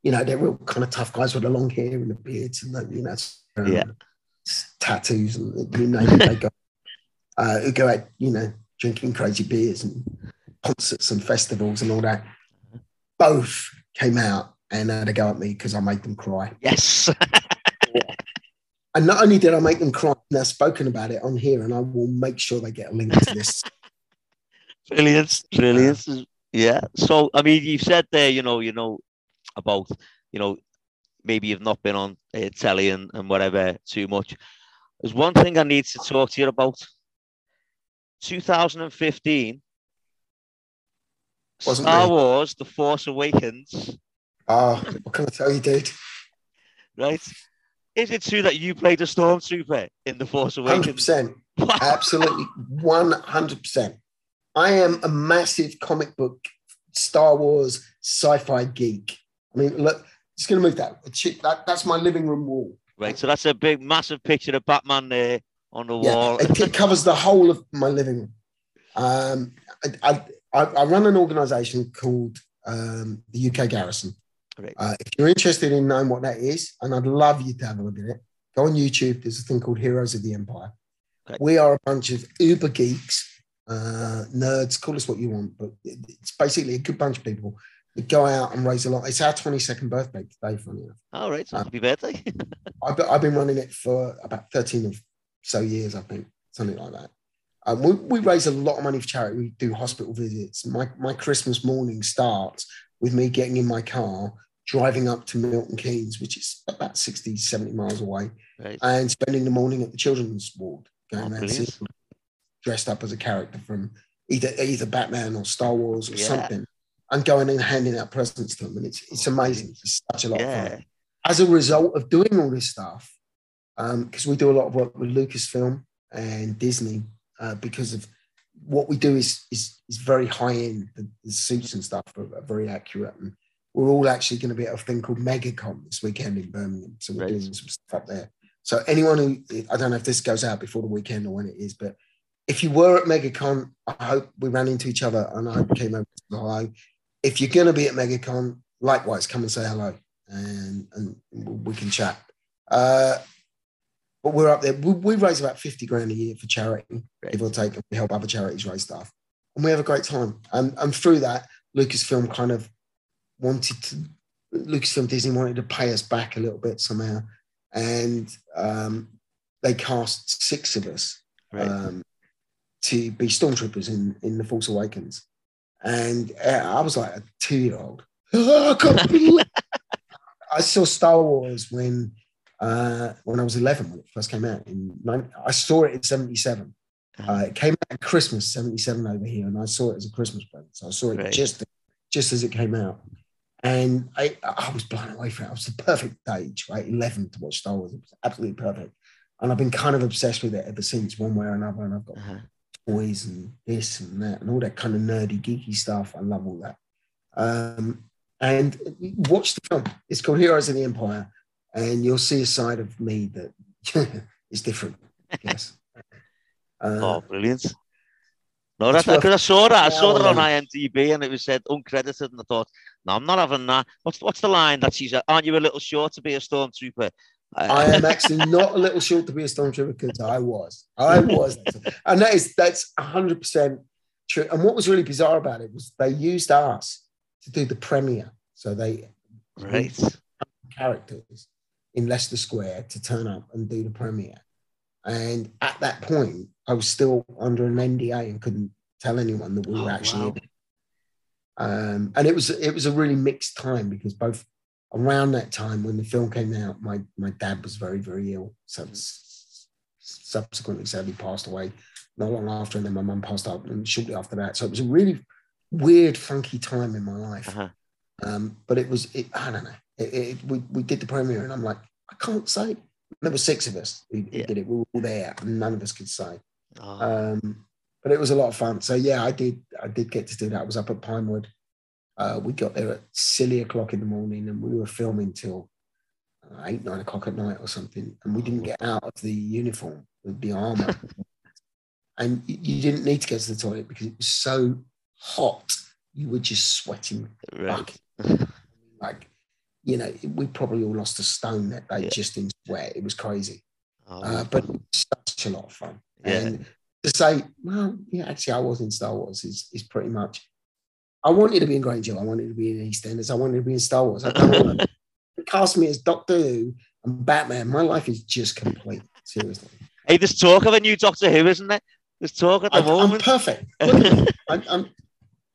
[SPEAKER 2] You know they're real kind of tough guys with the long hair and the beards, and the, you know um,
[SPEAKER 1] Yeah.
[SPEAKER 2] tattoos and you name it. They go, uh, who go out, you know, drinking crazy beers and concerts and festivals and all that. Both came out and had a go at me because I made them cry.
[SPEAKER 1] Yes.
[SPEAKER 2] And not only did I make them cry, and I've spoken about it on here, and I will make sure they get a link to this.
[SPEAKER 1] Brilliant. Brilliant. Yeah. So I mean, you've said there, you know, you know about, you know, maybe you've not been on uh, telly and, and whatever too much. There's one thing I need to talk to you about. 2015.
[SPEAKER 2] Wasn't
[SPEAKER 1] Star
[SPEAKER 2] me.
[SPEAKER 1] Wars: The Force Awakens.
[SPEAKER 2] Ah, what can I tell you, dude?
[SPEAKER 1] Right? Is it true that you played a stormtrooper in The Force Awakens?
[SPEAKER 2] percent, absolutely, one hundred percent. I am a massive comic book, Star Wars, sci-fi geek. I mean, look, just gonna move that. that that's my living room wall.
[SPEAKER 1] Right. So that's a big, massive picture of Batman there on the
[SPEAKER 2] Yeah,
[SPEAKER 1] wall.
[SPEAKER 2] it, it covers the whole of my living room. Um, I, I, I run an organisation called um, the UK Garrison.
[SPEAKER 1] Right.
[SPEAKER 2] Uh, if you're interested in knowing what that is, and I'd love you to have a look at it, go on YouTube. There's a thing called Heroes of the Empire. We are a bunch of uber geeks, uh, nerds, call us what you want, but it's basically a good bunch of people that go out and raise a lot. It's our 22nd birthday today, funny enough.
[SPEAKER 1] All right. So
[SPEAKER 2] Uh,
[SPEAKER 1] happy birthday.
[SPEAKER 2] I've been, I've been running it for about 13 or so years, I think, something like that. Um, we, we raise a lot of money for charity. We do hospital visits. My, my Christmas morning starts with me getting in my car, driving up to Milton Keynes, which is about 60, 70 miles away,
[SPEAKER 1] right.
[SPEAKER 2] and spending the morning at the children's ward,
[SPEAKER 1] Oh,
[SPEAKER 2] going
[SPEAKER 1] brilliant.
[SPEAKER 2] seeing- dressed up as a character from either either Batman or Star Wars or
[SPEAKER 1] Yeah.
[SPEAKER 2] something, and going and handing out presents to them. And it's, it's amazing. It's such a lot of fun as a result of doing all this stuff, because we do a lot of work with Lucasfilm and Disney, uh, because of what we do is is, is very high end. The, the suits and stuff are, are very accurate, and we're all actually going to be at a thing called MegaCon this weekend in Birmingham. So we're
[SPEAKER 1] Right.
[SPEAKER 2] doing some stuff up there. So anyone who I don't know if this goes out before the weekend or when it is, but if you were at MegaCon, I hope we ran into each other and I hope came over to say hello. If you're going to be at MegaCon, likewise, come and say hello and and we can chat. Uh, but we're up there. We, we raise about fifty grand a year for charity,
[SPEAKER 1] Right.
[SPEAKER 2] give or take, and we help other charities raise stuff, and we have a great time. And and through that, Lucasfilm kind of wanted to. Lucasfilm Disney wanted to pay us back a little bit somehow, and um, they cast six of us
[SPEAKER 1] Right.
[SPEAKER 2] um, to be stormtroopers in in the Force Awakens, and uh, I was like a two year old. I. I saw Star Wars when uh, when I was eleven when it first came out. In nine, I saw it in seventy seven. Uh, it came out at Christmas seventy seven over here, and I saw it as a Christmas present. So I saw it
[SPEAKER 1] Right.
[SPEAKER 2] just just as it came out, and I I was blown away from it. It was the perfect age, right? Eleven to watch Star Wars. It was absolutely perfect, and I've been kind of obsessed with it ever since, one way or another. And I've got
[SPEAKER 1] Uh-huh.
[SPEAKER 2] toys and this and that and all that kind of nerdy, geeky stuff. I love all that. Um, and watch the film. It's called Heroes of the Empire, and you'll see a side of me that is different. Yes. Uh,
[SPEAKER 1] Oh, brilliant. No, that's because I saw that. I saw that on IMDb, and it was said uncredited, and I thought, no, I'm not having that. What's what's the line that she's? Aren't you a little short to be a stormtrooper?
[SPEAKER 2] I am actually not a little short to be a stormtrooper because I was. I was. And that is that's hundred percent true. And what was really bizarre about it was they used us to do the premiere. So they
[SPEAKER 1] right.
[SPEAKER 2] characters in Leicester Square to turn up and do the premiere. And at that point, I was still under an NDA and couldn't tell anyone that we were
[SPEAKER 1] Oh,
[SPEAKER 2] actually
[SPEAKER 1] wow.
[SPEAKER 2] Um, and it was it was a really mixed time because both around that time when the film came out, my my dad was very very ill. So s- subsequently, sadly passed away not long after, and then my mum passed up, and shortly after that. So it was a really weird, funky time in my life.
[SPEAKER 1] Uh-huh.
[SPEAKER 2] Um, but it was, it, I don't know. It, it, we, we did the premiere, and I'm like, I can't say. There were six of us who
[SPEAKER 1] Yeah.
[SPEAKER 2] did it. We were all there, and none of us could say.
[SPEAKER 1] Oh,
[SPEAKER 2] Um, but it was a lot of fun. So yeah, I did. I did get to do that. I was up at Pinewood. Uh, we got there at silly o'clock in the morning, and we were filming till uh, eight, nine o'clock at night or something. And we didn't get out of the uniform with the armor. and you, didn't need to go to the toilet because it was so hot. You were just sweating
[SPEAKER 1] right.
[SPEAKER 2] like, you know, we probably all lost a stone that day
[SPEAKER 1] Yeah.
[SPEAKER 2] just in sweat. It was crazy, uh, but such a lot of fun.
[SPEAKER 1] Yeah.
[SPEAKER 2] And to say, well, yeah, actually, I was in Star Wars is, is pretty much. I wanted to be in Granger. I wanted to be in EastEnders. I wanted to be in Star Wars. I don't cast me as Doctor Who and Batman. My life is just complete. Seriously,
[SPEAKER 1] hey, there's talk of a new Doctor Who, isn't there? There's talk at the
[SPEAKER 2] I, I'm
[SPEAKER 1] moment.
[SPEAKER 2] perfect. Look at me. I, I'm,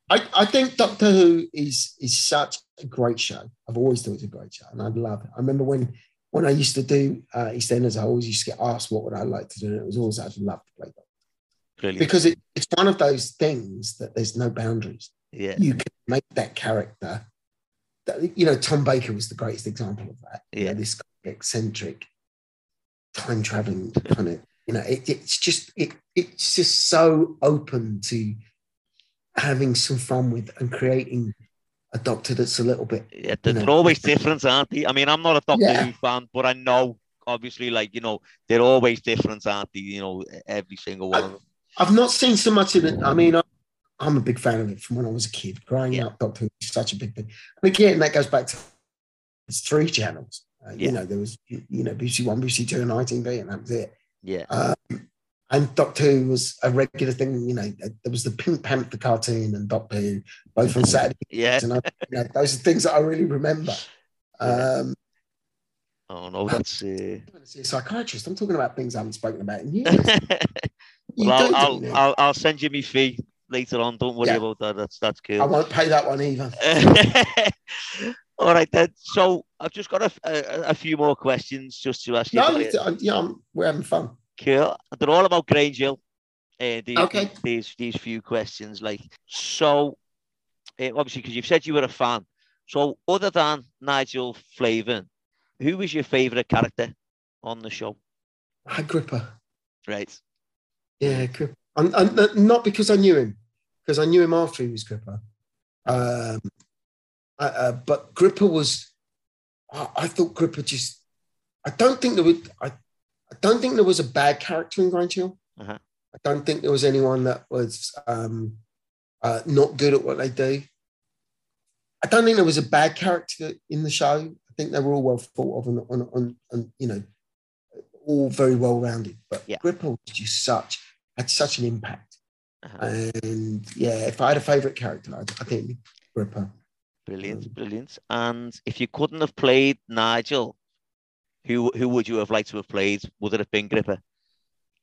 [SPEAKER 2] I, I think Doctor Who is is such a great show. I've always thought it's a great show, and I love it. I remember when when I used to do uh, EastEnders, I always used to get asked what would I like to do, and it was always I'd love to play Doctor
[SPEAKER 1] Brilliant.
[SPEAKER 2] because it, it's one of those things that there's no boundaries.
[SPEAKER 1] yeah.
[SPEAKER 2] You can make that character. That, you know, Tom Baker was the greatest example of that. You know,
[SPEAKER 1] Yeah.
[SPEAKER 2] this eccentric, time traveling kind of. You know, it, it's just it it's just so open to having some fun with and creating a doctor that's a little bit.
[SPEAKER 1] Yeah, they're,
[SPEAKER 2] know.
[SPEAKER 1] always different, aren't they? I mean, I'm not a Doctor
[SPEAKER 2] Yeah.
[SPEAKER 1] Who fan, but I know, obviously, like, you know, they're always different, aren't they? You know, every single one of them.
[SPEAKER 2] I've not seen so much in it. I mean, I, I'm a big fan of it from when I was a kid. Growing
[SPEAKER 1] Yeah.
[SPEAKER 2] up, Doctor Who was such a big thing. And again, that goes back to it's three channels. Uh,
[SPEAKER 1] Yeah.
[SPEAKER 2] You know, there was you know BBC One, BBC Two, and ITV, and that was it.
[SPEAKER 1] Yeah.
[SPEAKER 2] Um, and Doctor Who was a regular thing. You know, there was the Pink Panther cartoon and Doctor Who, both on Saturday.
[SPEAKER 1] Yeah.
[SPEAKER 2] And I, you know, those are things that I really remember. Um,
[SPEAKER 1] Oh, no, that's. Uh...
[SPEAKER 2] I'm a psychiatrist. I'm talking about things I haven't spoken about in years. You
[SPEAKER 1] well, I'll. I'll, I'll, I'll send you my fee later on. Don't worry
[SPEAKER 2] Yeah.
[SPEAKER 1] about that. That's that's cool.
[SPEAKER 2] I won't pay that one either.
[SPEAKER 1] All right, then. So I've just got a, a, a few more questions just to ask you.
[SPEAKER 2] No,
[SPEAKER 1] about
[SPEAKER 2] you-
[SPEAKER 1] it.
[SPEAKER 2] yeah, I'm, we're having fun.
[SPEAKER 1] Cool. They're all about Grange Hill. Uh, these,
[SPEAKER 2] Okay.
[SPEAKER 1] these these few questions, like so, uh, obviously, because you've said you were a fan. So, other than Nigel Flavin, who was your favourite character on the show?
[SPEAKER 2] Agrippa. Gripper.
[SPEAKER 1] Right.
[SPEAKER 2] Yeah, Gripper. And, and not because I knew him, because I knew him after he was Gripper. Um, uh, but Gripper was, I, I thought Gripper just, I don't think there would, I, I don't think there was a bad character in Grange Hill.
[SPEAKER 1] Uh-huh.
[SPEAKER 2] I don't think there was anyone that was um, uh, not good at what they do. I don't think there was a bad character in the show. I think they were all well thought of and, and, and, and you know, all very well rounded. But
[SPEAKER 1] Yeah.
[SPEAKER 2] Gripper was just such had such an impact.
[SPEAKER 1] Uh-huh.
[SPEAKER 2] And yeah, if I had a favourite character, I, I think Gripper.
[SPEAKER 1] Brilliant, brilliant. And if you couldn't have played Nigel, who who would you have liked to have played? Would it have been Gripper?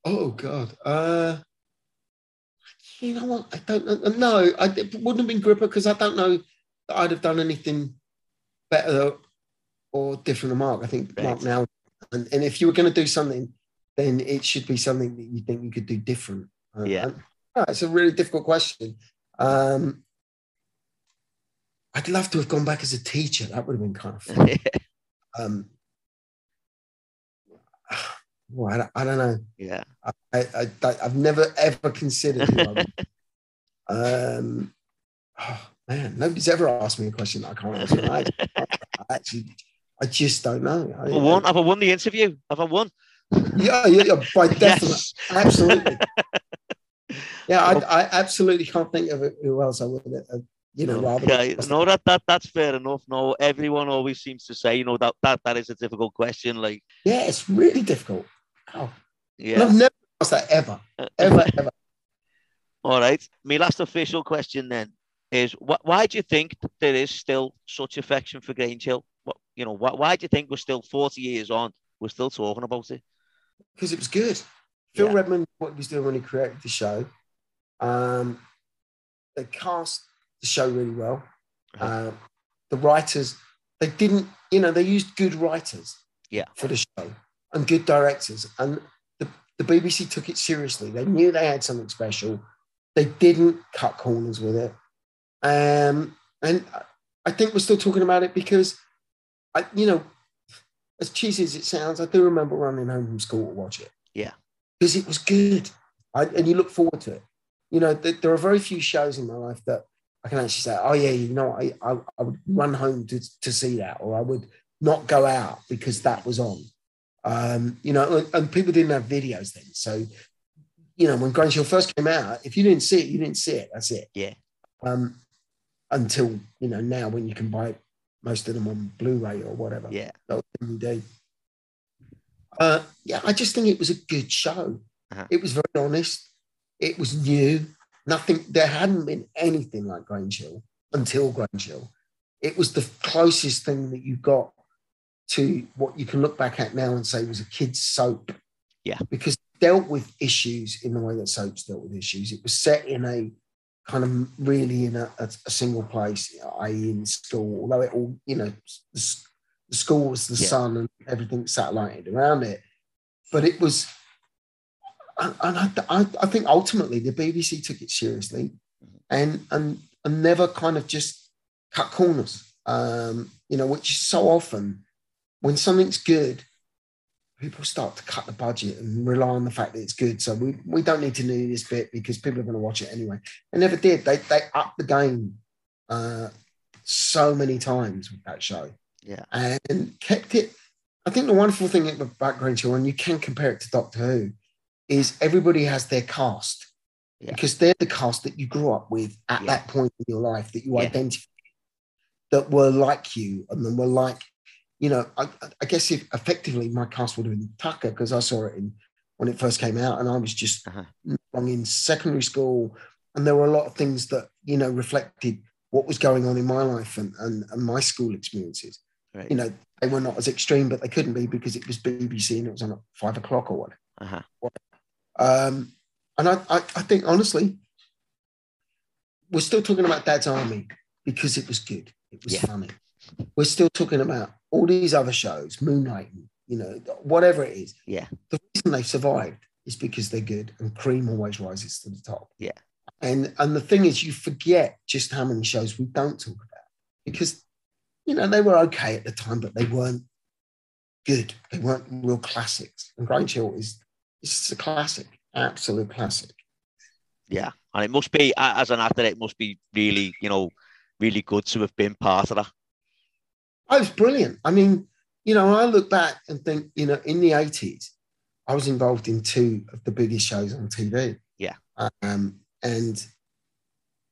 [SPEAKER 2] Oh God. Uh, you know what? I don't know. No, I, it wouldn't have been Gripper because I don't know that I'd have done anything better or different than Mark. I think Mark now, and, and if you were going to do something, then it should be something that you think you could do different. Uh,
[SPEAKER 1] Yeah.
[SPEAKER 2] and- it's a really difficult question. Um, I'd love to have gone back as a teacher. That would have been kind of fun. Um, well, I, don't- I don't know.
[SPEAKER 1] yeah.
[SPEAKER 2] I, I, I've never ever considered. um, oh, man, nobody's ever asked me a question that I can't answer. I, I actually, I just don't know. I,
[SPEAKER 1] Have I won? Have I won the interview? Have I won?
[SPEAKER 2] Yeah, yeah, yeah, by definitely,
[SPEAKER 1] Yes.
[SPEAKER 2] absolutely. Yeah, I, I absolutely can't think of who else I would, uh, you know, rather.
[SPEAKER 1] Okay. No, that, that that's fair enough. No, everyone always seems to say, you know, that that, that is a difficult question. Like,
[SPEAKER 2] Yeah, it's really difficult. Oh, and
[SPEAKER 1] yeah.
[SPEAKER 2] I've never asked that ever, ever, ever.
[SPEAKER 1] All right. My last official question then is wh- why do you think there is still such affection for Grange Hill? What you know, why, why do you think we're still 40 years on, we're still talking about it?
[SPEAKER 2] because it was good. Phil
[SPEAKER 1] Yeah.
[SPEAKER 2] Redmond, what he was doing when he created the show, um, they cast the show really well.
[SPEAKER 1] Uh-huh.
[SPEAKER 2] Uh, the writers, they didn't, you know, they used good writers
[SPEAKER 1] Yeah.
[SPEAKER 2] for the show and good directors. And the, the BBC took it seriously. They knew they had something special. They didn't cut corners with it. Um, and I- think we're still talking about it because, I, you know, as cheesy as it sounds, I do remember running home from school to watch it.
[SPEAKER 1] Yeah.
[SPEAKER 2] Because it was good. I, and you look forward to it. You know, th- there are very few shows in my life that I can actually say, oh, yeah, you know, I, I, I would run home to, to see that, or I would not go out because that was on. Um, you know, and, and people didn't have videos then. So, you know, when Grange Hill first came out, if you didn't see it, you didn't see it. That's it.
[SPEAKER 1] Yeah.
[SPEAKER 2] Um, until, you know, now when you can buy most of them on Blu ray or whatever.
[SPEAKER 1] Yeah.
[SPEAKER 2] That was. Uh, yeah, I just think it was a good show.
[SPEAKER 1] Uh-huh.
[SPEAKER 2] It was very honest. It was new. Nothing. There hadn't been anything like Grange Hill until Grange Hill. It was the closest thing that you got to what you can look back at now and say was a kid's soap.
[SPEAKER 1] Yeah.
[SPEAKER 2] Because it dealt with issues in the way that soaps dealt with issues. It was set in a kind of really in a, a, a single place, i.e., in school. Although it all, you know, the, the school was the
[SPEAKER 1] Yeah.
[SPEAKER 2] sun and everything satellited around it. But it was, and and I, I, I think ultimately the BBC took it seriously, and and and never kind of just cut corners. Um, you know, which is so often when something's good, people start to cut the budget and rely on the fact that it's good. So we, we don't need to do this bit because people are going to watch it anyway. They never did. They they upped the game uh, so many times with that show
[SPEAKER 1] Yeah.
[SPEAKER 2] and kept it. I think the wonderful thing about Grange Hill, and you can compare it to Doctor Who, is everybody has their cast
[SPEAKER 1] Yeah.
[SPEAKER 2] because they're the cast that you grew up with at
[SPEAKER 1] Yeah.
[SPEAKER 2] that point in your life that you
[SPEAKER 1] Yeah.
[SPEAKER 2] identify that were like you and then were like, you know, I, I guess if effectively my cast would have been Tucker because I saw it in when it first came out and I was just
[SPEAKER 1] Uh-huh.
[SPEAKER 2] in secondary school and there were a lot of things that you know reflected what was going on in my life and, and, and my school experiences
[SPEAKER 1] Right.
[SPEAKER 2] you know, they were not as extreme, but they couldn't be because it was BBC and it was on at five o'clock or whatever.
[SPEAKER 1] Uh-huh.
[SPEAKER 2] Um, and I, I, I think honestly, we're still talking about Dad's Army because it was good. It was
[SPEAKER 1] Yeah.
[SPEAKER 2] funny. We're still talking about all these other shows, Moonlight, you know, whatever it is.
[SPEAKER 1] Yeah.
[SPEAKER 2] The reason they've survived is because they're good, and cream always rises to the top.
[SPEAKER 1] Yeah.
[SPEAKER 2] And and the thing is, you forget just how many shows we don't talk about because you know they were okay at the time, but they weren't good. They weren't real classics. And Grange Hill is it's a classic, absolute classic.
[SPEAKER 1] Yeah. And it must be, as an actor, it must be really, you know, really good to have been part of that.
[SPEAKER 2] Oh, was brilliant. I mean, you know, I look back and think, you know, in the 80s, I was involved in two of the biggest shows on TV.
[SPEAKER 1] Yeah.
[SPEAKER 2] Um, and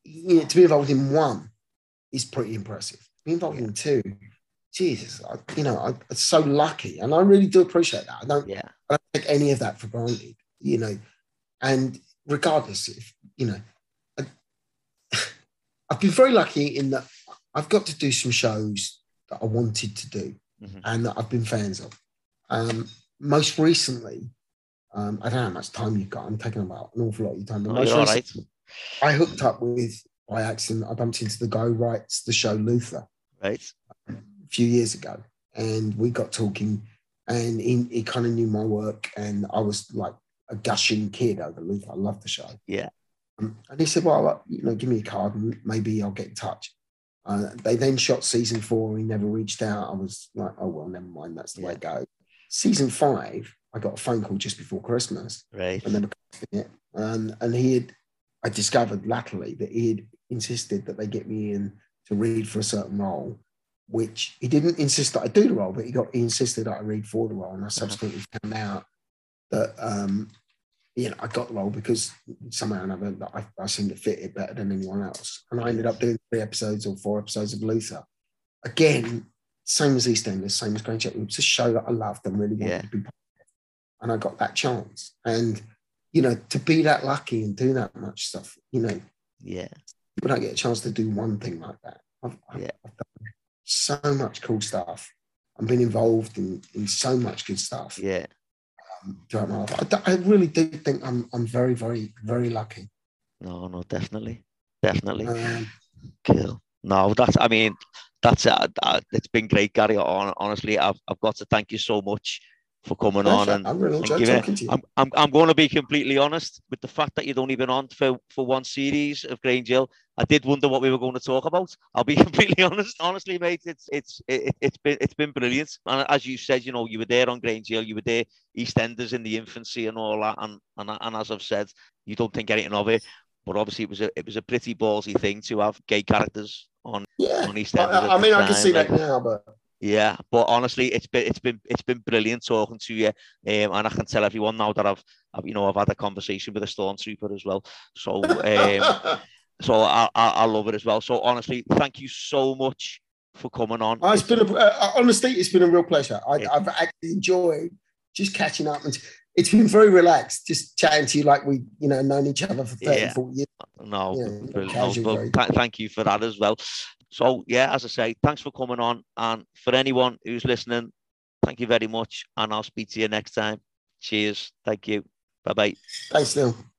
[SPEAKER 2] you know, to be involved in one is pretty impressive. Be involved in two, Jesus, I, you know, I, I'm so lucky. And I really do appreciate that. I don't,
[SPEAKER 1] Yeah.
[SPEAKER 2] I don't take any of that for granted, you know. And regardless, if you know, I, I've been very lucky in that I've got to do some shows that I wanted to do
[SPEAKER 1] Mhm.
[SPEAKER 2] and that I've been fans of. Um, most recently, um, I don't know how much time you've got. I'm taking about an awful lot of your time. But
[SPEAKER 1] Oh,
[SPEAKER 2] most recently,
[SPEAKER 1] right.
[SPEAKER 2] I hooked up with by accident. I bumped into the guy who writes the show Luther
[SPEAKER 1] Right.
[SPEAKER 2] a few years ago, and we got talking, and he, he kind of knew my work, and I was like a gushing kid over Luther. I love the show.
[SPEAKER 1] Yeah.
[SPEAKER 2] Um, and he said, "Well, you know, give me a card, and maybe I'll get in touch." Uh, they then shot season four. He never reached out. I was like, "Oh well, never mind. That's the way it goes." Season five, I got a phone call just before Christmas,
[SPEAKER 1] Right.
[SPEAKER 2] and then it, and and he had. I discovered latterly that he had insisted that they get me in to read for a certain role, which he didn't insist that I do the role, but he got he insisted that I read for the role, and I subsequently found out that um, you know, I got the role because somehow or another I, I seemed to fit it better than anyone else. And I ended up doing three episodes or four episodes of Luther. Again, same as EastEnders, same as Grange Hill. It was a show that I loved and really wanted
[SPEAKER 1] Yeah.
[SPEAKER 2] to be part of. And I got that chance. And, you know, to be that lucky and do that much stuff, you know,
[SPEAKER 1] Yeah.
[SPEAKER 2] people don't get a chance to do one thing like that. I've, I've,
[SPEAKER 1] Yeah.
[SPEAKER 2] I've done so much cool stuff. I've been involved in, in so much good stuff
[SPEAKER 1] Yeah.
[SPEAKER 2] Throughout my life. I, d- I really do think I'm, I'm very, very, very lucky.
[SPEAKER 1] No, no, definitely. Definitely.
[SPEAKER 2] Um,
[SPEAKER 1] Cool. No, that's. I mean, that's. Uh, uh, it's been great, Gary. Honestly, I've I've got to thank you so much for coming on and.
[SPEAKER 2] I really
[SPEAKER 1] and giving it-
[SPEAKER 2] talking to you.
[SPEAKER 1] I'm, I'm, I'm going to be completely honest with the fact that you'd only been on for, for one series of Grange Hill. I did wonder what we were going to talk about. I'll be completely honest. Honestly, mate, it's it's it, it's been it's been brilliant. And as you said, you know, you were there on Grange Hill, you were there EastEnders in the infancy and all that. And and and as I've said, you don't think anything of it. But obviously, it was a it was a pretty ballsy thing to have gay characters on
[SPEAKER 2] yeah.
[SPEAKER 1] on
[SPEAKER 2] I,
[SPEAKER 1] EastEnders.
[SPEAKER 2] I- I mean, I can see that now, but
[SPEAKER 1] yeah, but honestly, it's been it's been it's been brilliant talking to you, um, and I can tell everyone now that I've, I've you know I've had a conversation with a stormtrooper as well. So um, so I, I I love it as well. So honestly, thank you so much for coming on.
[SPEAKER 2] Oh, it's been a, uh, honestly, it's been a real pleasure. I,
[SPEAKER 1] Yeah.
[SPEAKER 2] I've actually enjoyed just catching up and it's been very relaxed, just chatting to you like we, you know, known each other for 30,
[SPEAKER 1] Yeah.
[SPEAKER 2] 40 years.
[SPEAKER 1] no,
[SPEAKER 2] yeah.
[SPEAKER 1] No,
[SPEAKER 2] casual
[SPEAKER 1] well,
[SPEAKER 2] very-
[SPEAKER 1] th- thank you for that as well. So yeah, as I say, thanks for coming on, and for anyone who's listening, thank you very much, and I'll speak to you next time. Cheers. Thank you. Bye bye.
[SPEAKER 2] Thanks, Neil.